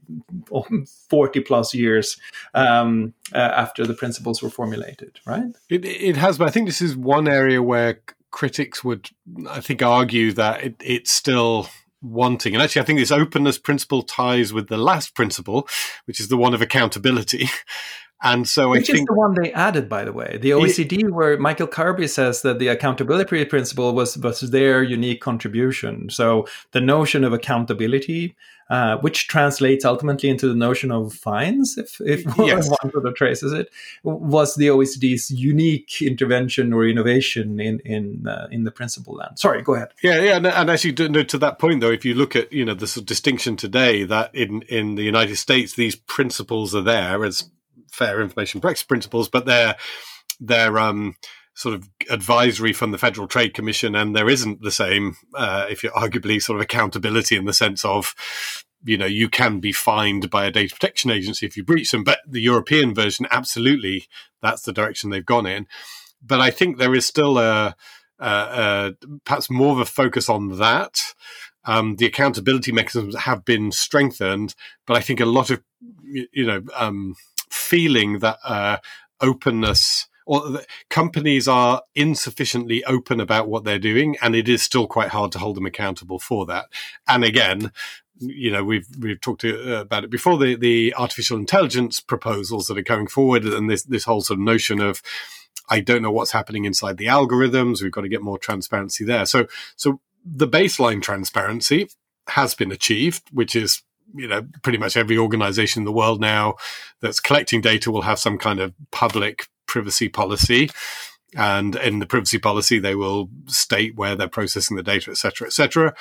forty plus years um, uh, after the principles were formulated. Right? It it has, but I think this is one area where critics would, I think, argue that it, it's still wanting. And actually, I think this openness principle ties with the last principle, which is the one of accountability. And so Which I think is the one they added, by the way, the OECD, it, where Michael Kirby says that the accountability principle was was their unique contribution. So the notion of accountability, uh, which translates ultimately into the notion of fines, if if yes. one sort of traces it, was the OECD's unique intervention or innovation in in uh, in the principle land. Sorry, go ahead. Yeah, yeah, and, and actually, to that point, though, if you look at you know the sort of distinction today that in in the United States these principles are there as fair information practice principles, but they're they're um, sort of advisory from the Federal Trade Commission, and there isn't the same, uh, if you're arguably sort of accountability in the sense of, you know, you can be fined by a data protection agency if you breach them. But the European version, absolutely, that's the direction they've gone in. but I think there is still a, a, a perhaps more of a focus on that. Um, the accountability mechanisms have been strengthened, but I think a lot of you know um, feeling that uh, openness or companies are insufficiently open about what they're doing, and it is still quite hard to hold them accountable for that. And again, you know we've we've talked to, uh, about it before the the artificial intelligence proposals that are coming forward and this this whole sort of notion of I don't know what's happening inside the algorithms we've got to get more transparency there so so the baseline transparency has been achieved which is you know pretty much every organization in the world now that's collecting data will have some kind of public privacy policy and in the privacy policy they will state where they're processing the data et cetera et cetera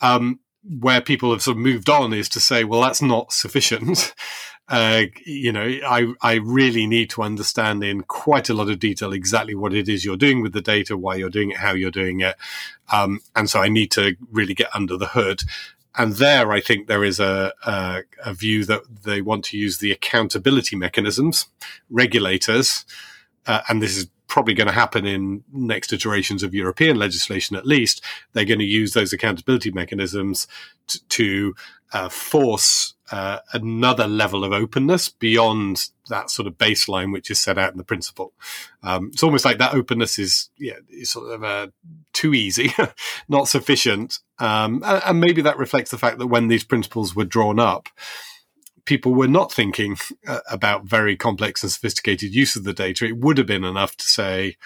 um, where people have sort of moved on is to say, well, that's not sufficient. Uh, you know, I, I really need to understand in quite a lot of detail exactly what it is you're doing with the data, why you're doing it, how you're doing it. Um, and so I need to really get under the hood. And there, I think there is a, a, a view that they want to use the accountability mechanisms, regulators, uh, and this is probably going to happen in next iterations of European legislation, at least, they're going to use those accountability mechanisms t- to uh, force uh, another level of openness beyond that sort of baseline which is set out in the principle. Um, it's almost like that openness is, yeah, is sort of uh, too easy, not sufficient, um, and, and maybe that reflects the fact that when these principles were drawn up people were not thinking uh, about very complex and sophisticated use of the data, it would have been enough to say,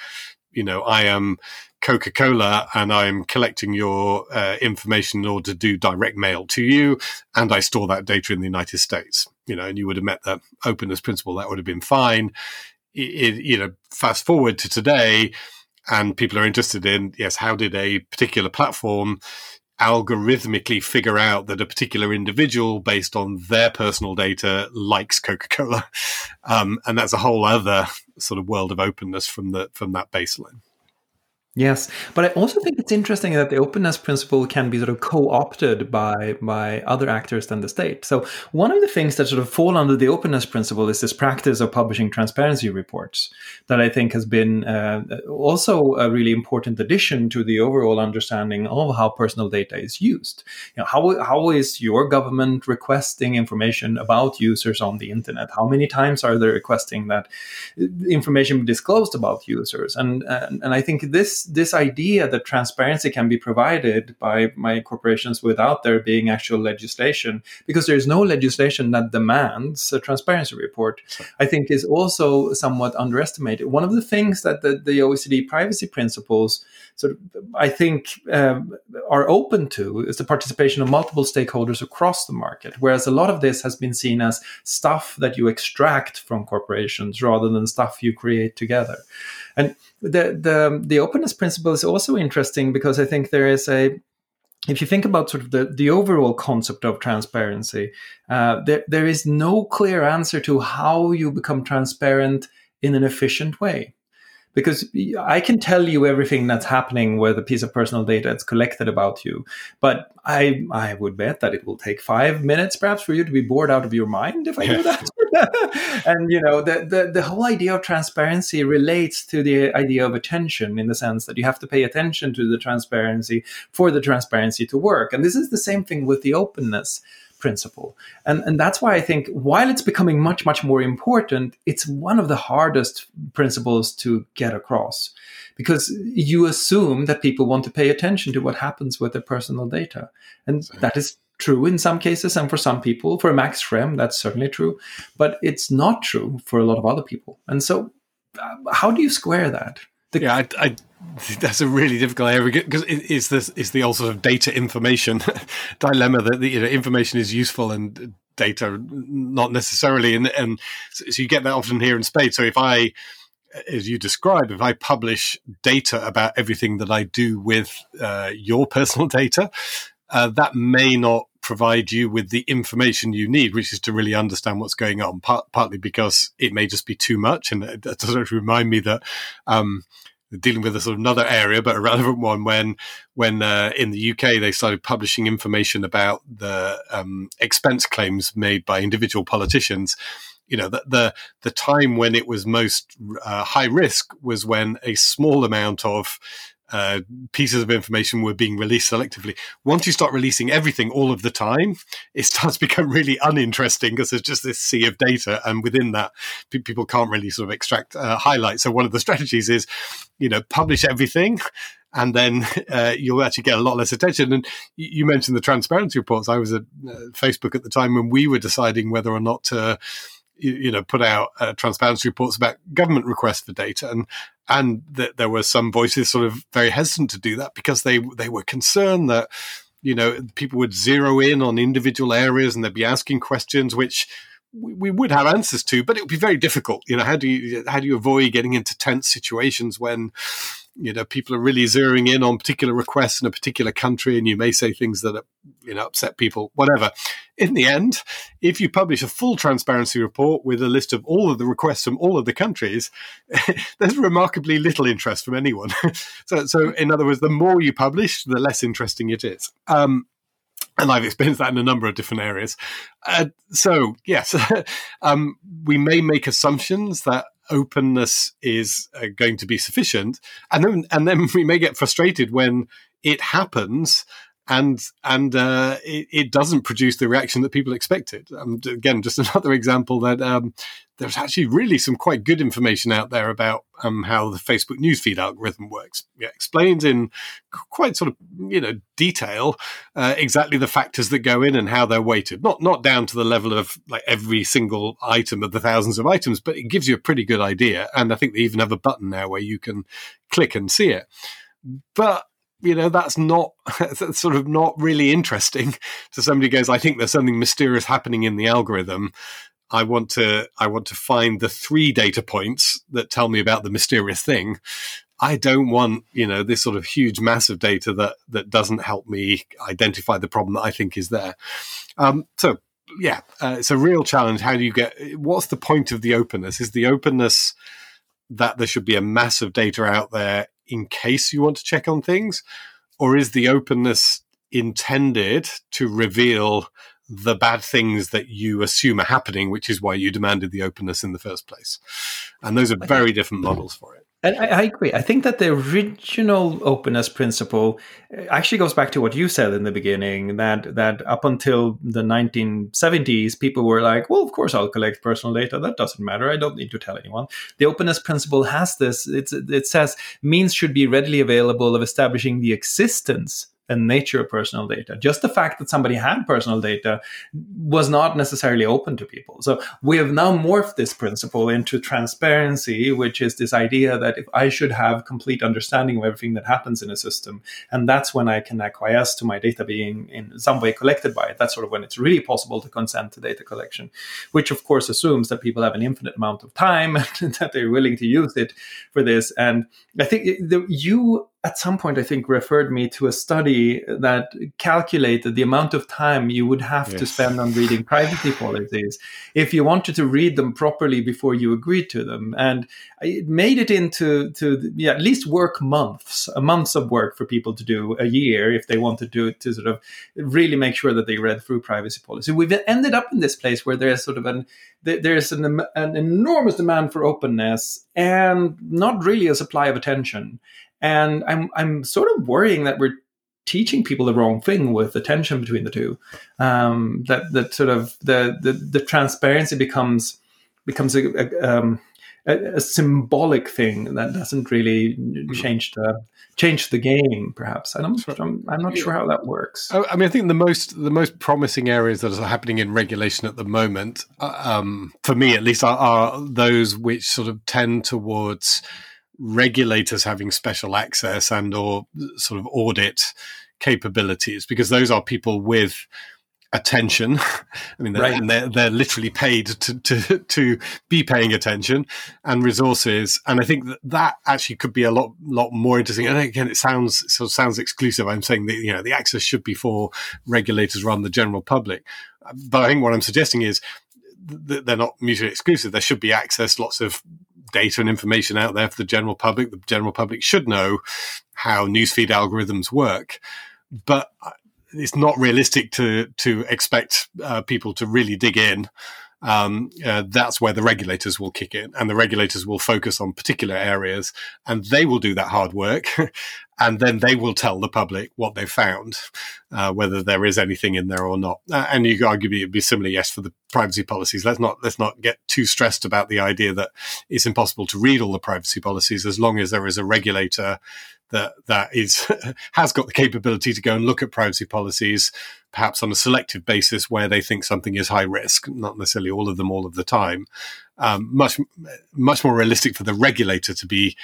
you know, I am Coca Cola and I'm collecting your uh, information in order to do direct mail to you, and I store that data in the United States. You know, and you would have met the openness principle. That would have been fine. It, it, you know, fast forward to today, and people are interested in yes, how did a particular platform algorithmically figure out that a particular individual based on their personal data likes coca-cola um, and that's a whole other sort of world of openness from the from that baseline Yes, but I also think it's interesting that the openness principle can be sort of co-opted by by other actors than the state. So one of the things that sort of fall under the openness principle is this practice of publishing transparency reports that I think has been uh, also a really important addition to the overall understanding of how personal data is used. You know, how how is your government requesting information about users on the internet? How many times are they requesting that information be disclosed about users? And and, and I think this this idea that transparency can be provided by my corporations without there being actual legislation, because there's no legislation that demands a transparency report, I think is also somewhat underestimated. One of the things that the, the OECD privacy principles sort of, I think, um, are open to is the participation of multiple stakeholders across the market, whereas a lot of this has been seen as stuff that you extract from corporations rather than stuff you create together. And the the the openness principle is also interesting because I think there is a if you think about sort of the, the overall concept of transparency, uh, there, there is no clear answer to how you become transparent in an efficient way because I can tell you everything that's happening with a piece of personal data that's collected about you. But I I would bet that it will take five minutes perhaps for you to be bored out of your mind if I do that. and you know, the, the the whole idea of transparency relates to the idea of attention in the sense that you have to pay attention to the transparency for the transparency to work. And this is the same thing with the openness principle. And, and that's why I think while it's becoming much, much more important, it's one of the hardest principles to get across because you assume that people want to pay attention to what happens with their personal data. And that is true in some cases and for some people. For Max Schrems, that's certainly true. But it's not true for a lot of other people. And so, uh, how do you square that? The- yeah, I, I that's a really difficult area because it's this is the old sort of data information dilemma that the, you know information is useful and data not necessarily. And and so you get that often here in spades. So if i as you describe if i publish data about everything that i do with uh, your personal data uh, that may not provide you with the information you need, which is to really understand what's going on. Part, partly because it may just be too much, and it does remind me that um, dealing with a sort of another area, but a relevant one. When when uh, in the UK they started publishing information about the um, expense claims made by individual politicians, you know, the, the, the time when it was most uh, high risk was when a small amount of uh, pieces of information were being released selectively. Once you start releasing everything all of the time, it starts to become really uninteresting because there's just this sea of data, and within that, pe- people can't really sort of extract uh, highlights. So one of the strategies is, you know, publish everything. And then uh, you'll actually get a lot less attention. And you mentioned the transparency reports. I was at uh, Facebook at the time when we were deciding whether or not to you know put out uh, transparency reports about government requests for data and and that there were some voices sort of very hesitant to do that because they they were concerned that you know people would zero in on individual areas and they'd be asking questions which we, would have answers to but it would be very difficult. You know how do you how do you avoid getting into tense situations when you know people are really zeroing in on particular requests in a particular country and you may say things that you know upset people whatever. In the end if you publish a full transparency report with a list of all of the requests from all of the countries there's remarkably little interest from anyone. So so in other words the more you publish the less interesting it is. Um, and I've experienced that in a number of different areas. Uh, so, yes, um, we may make assumptions that openness is uh, going to be sufficient, and then and then we may get frustrated when it happens and and uh, it, it, doesn't produce the reaction that people expected. Um, again, just another example that um, there's actually really some quite good information out there about um, how the Facebook newsfeed algorithm works. It explains in quite sort of you know detail uh, exactly the factors that go in and how they're weighted. Not not down to the level of like every single item of the thousands of items, but it gives you a pretty good idea. And I think they even have a button now where you can click and see it. But you know that's not that's sort of not really interesting. So somebody goes i think there's something mysterious happening in the algorithm. I want to i want to find the three data points that tell me about the mysterious thing. I don't want you know this sort of huge mass of data that that doesn't help me identify the problem that i think is there. Um, so yeah uh, it's a real challenge. How do you get what's the point of the openness? Is the openness that there should be a mass of data out there in case you want to check on things? Or is the openness intended to reveal the bad things that you assume are happening, which is why you demanded the openness in the first place? And those are very different models for it. And I, I, agree. I think that the original openness principle uh, actually goes back to what you said in the beginning that that up until the 1970s, people were like, "Well, of course, I'll collect personal data. That doesn't matter. I don't need to tell anyone." The openness principle has this. It's, it says means should be readily available of establishing the existence and nature of personal data. Just the fact that somebody had personal data was not necessarily open to people. So we have now morphed this principle into transparency, which is this idea that if I should have complete understanding of everything that happens in a system, and that's when I can acquiesce to my data being in some way collected by it. That's sort of when it's really possible to consent to data collection, which of course assumes that people have an infinite amount of time and that they're willing to use it for this. And I think the, you at some point, I think, referred me to a study that calculated the amount of time you would have yes. to spend on reading privacy policies if you wanted to read them properly before you agreed to them. And it made it into to yeah, at least work months, a months of work for people to do a year if they wanted to to sort of really make sure that they read through privacy policy. We've ended up in this place where there's sort of an there's an, an enormous demand for openness and not really a supply of attention. And I'm I'm sort of worrying that we're teaching people the wrong thing with the tension between the two. Um, that that sort of the the, the transparency becomes becomes a, a, um, a, a, symbolic thing that doesn't really change the change the game. Perhaps I'm, I'm, I'm not sure how that works. I mean, I think the most the most promising areas that are happening in regulation at the moment, uh, um, for me at least, are, are those which sort of tend towards regulators having special access and or sort of audit capabilities because those are people with attention. I mean, they're, right. they're, they're, literally paid to, to, to be paying attention and resources. And I think that that actually could be a lot, lot more interesting. And again, it sounds, sort of sounds exclusive. I'm saying that, you know, the access should be for regulators rather than the general public. But I think what I'm suggesting is that they're not mutually exclusive. There should be access, lots of data and information out there for the general public. The general public should know how newsfeed algorithms work, but it's not realistic to to expect uh, people to really dig in um, uh, that's where the regulators will kick in, and the regulators will focus on particular areas, and they will do that hard work. and then they will tell the public what they've found, uh, whether there is anything in there or not. Uh, and you could argue it'd be similar, yes, for the privacy policies. Let's not let's not get too stressed about the idea that it's impossible to read all the privacy policies as long as there is a regulator that that is has got the capability to go and look at privacy policies, perhaps on a selective basis where they think something is high risk, not necessarily all of them all of the time. Um, much much more realistic for the regulator to be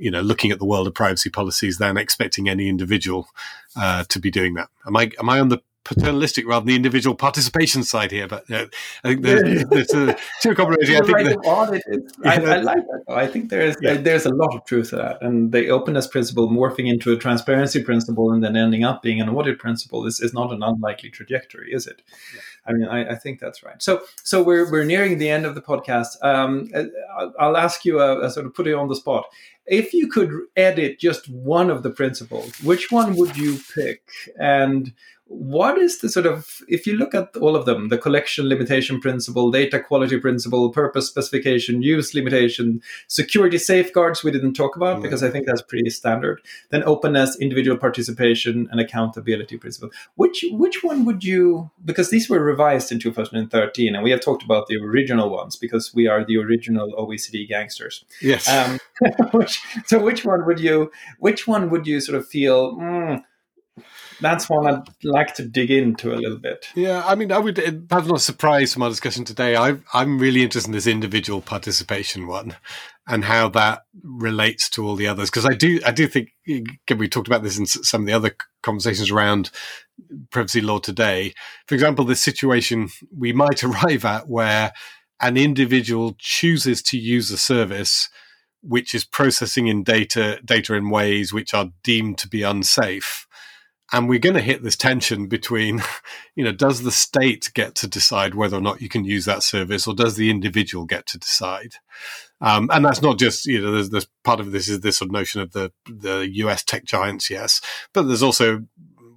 you know, looking at the world of privacy policies than expecting any individual uh, to be doing that. Am I am I on the paternalistic rather than the individual participation side here? But uh, I think there's, there's uh. I think the, I, I, like that. I think there's yeah. there's a lot of truth to that, and the openness principle morphing into a transparency principle and then ending up being an audit principle is, is not an unlikely trajectory, is it? Yeah. I mean, I, I, think that's right. So, so we're we're nearing the end of the podcast. Um, I'll ask you a, a, sort of put it on the spot if you could edit just one of the principles, which one would you pick? And what is the sort of if you look at all of them the collection limitation principle data quality principle purpose specification use limitation security safeguards we didn't talk about mm. because i think that's pretty standard then openness individual participation and accountability principle. Which which one would you because these were revised in 2013 and we have talked about the original ones because we are the original oecd gangsters. Yes. Um, which, so which one would you which one would you sort of feel mm, that's one I'd like to dig into a little bit. Yeah, I mean, I would have no surprise from our discussion today. I, I'm really interested in this individual participation one and how that relates to all the others because I do I do think we talked about this in some of the other conversations around privacy law today. For example, this situation we might arrive at where an individual chooses to use a service which is processing in data data in ways which are deemed to be unsafe and we're going to hit this tension between you know does the state get to decide whether or not you can use that service or does the individual get to decide? Um, and that's not just you know there's, there's part of this is this sort of notion of the the us tech giants yes but there's also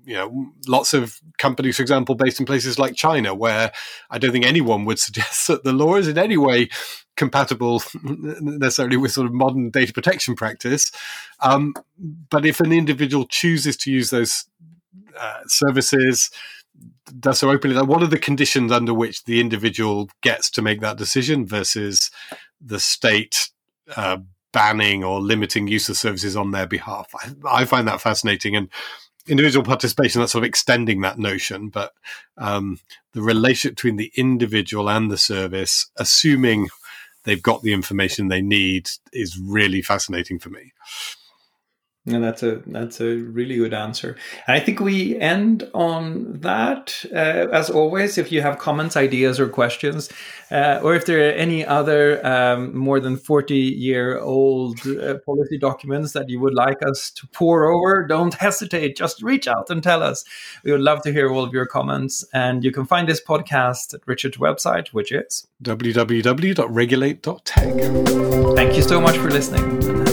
you know lots of companies for example based in places like china where i don't think anyone would suggest that the law is in any way compatible necessarily with sort of modern data protection practice um, but if an individual chooses to use those uh, services does so openly. Like, what are the conditions under which the individual gets to make that decision versus the state uh, banning or limiting use of services on their behalf? I, I, find that fascinating and individual participation. That's sort of extending that notion, but um, the relationship between the individual and the service, assuming they've got the information they need, is really fascinating for me. And that's a that's a really good answer. And I think we end on that. Uh, as always, if you have comments, ideas, or questions, uh, or if there are any other um, more than forty year old uh, policy documents that you would like us to pore over, don't hesitate. Just reach out and tell us. We would love to hear all of your comments. And you can find this podcast at Richard's website, which is www.regulate.tech. Thank you so much for listening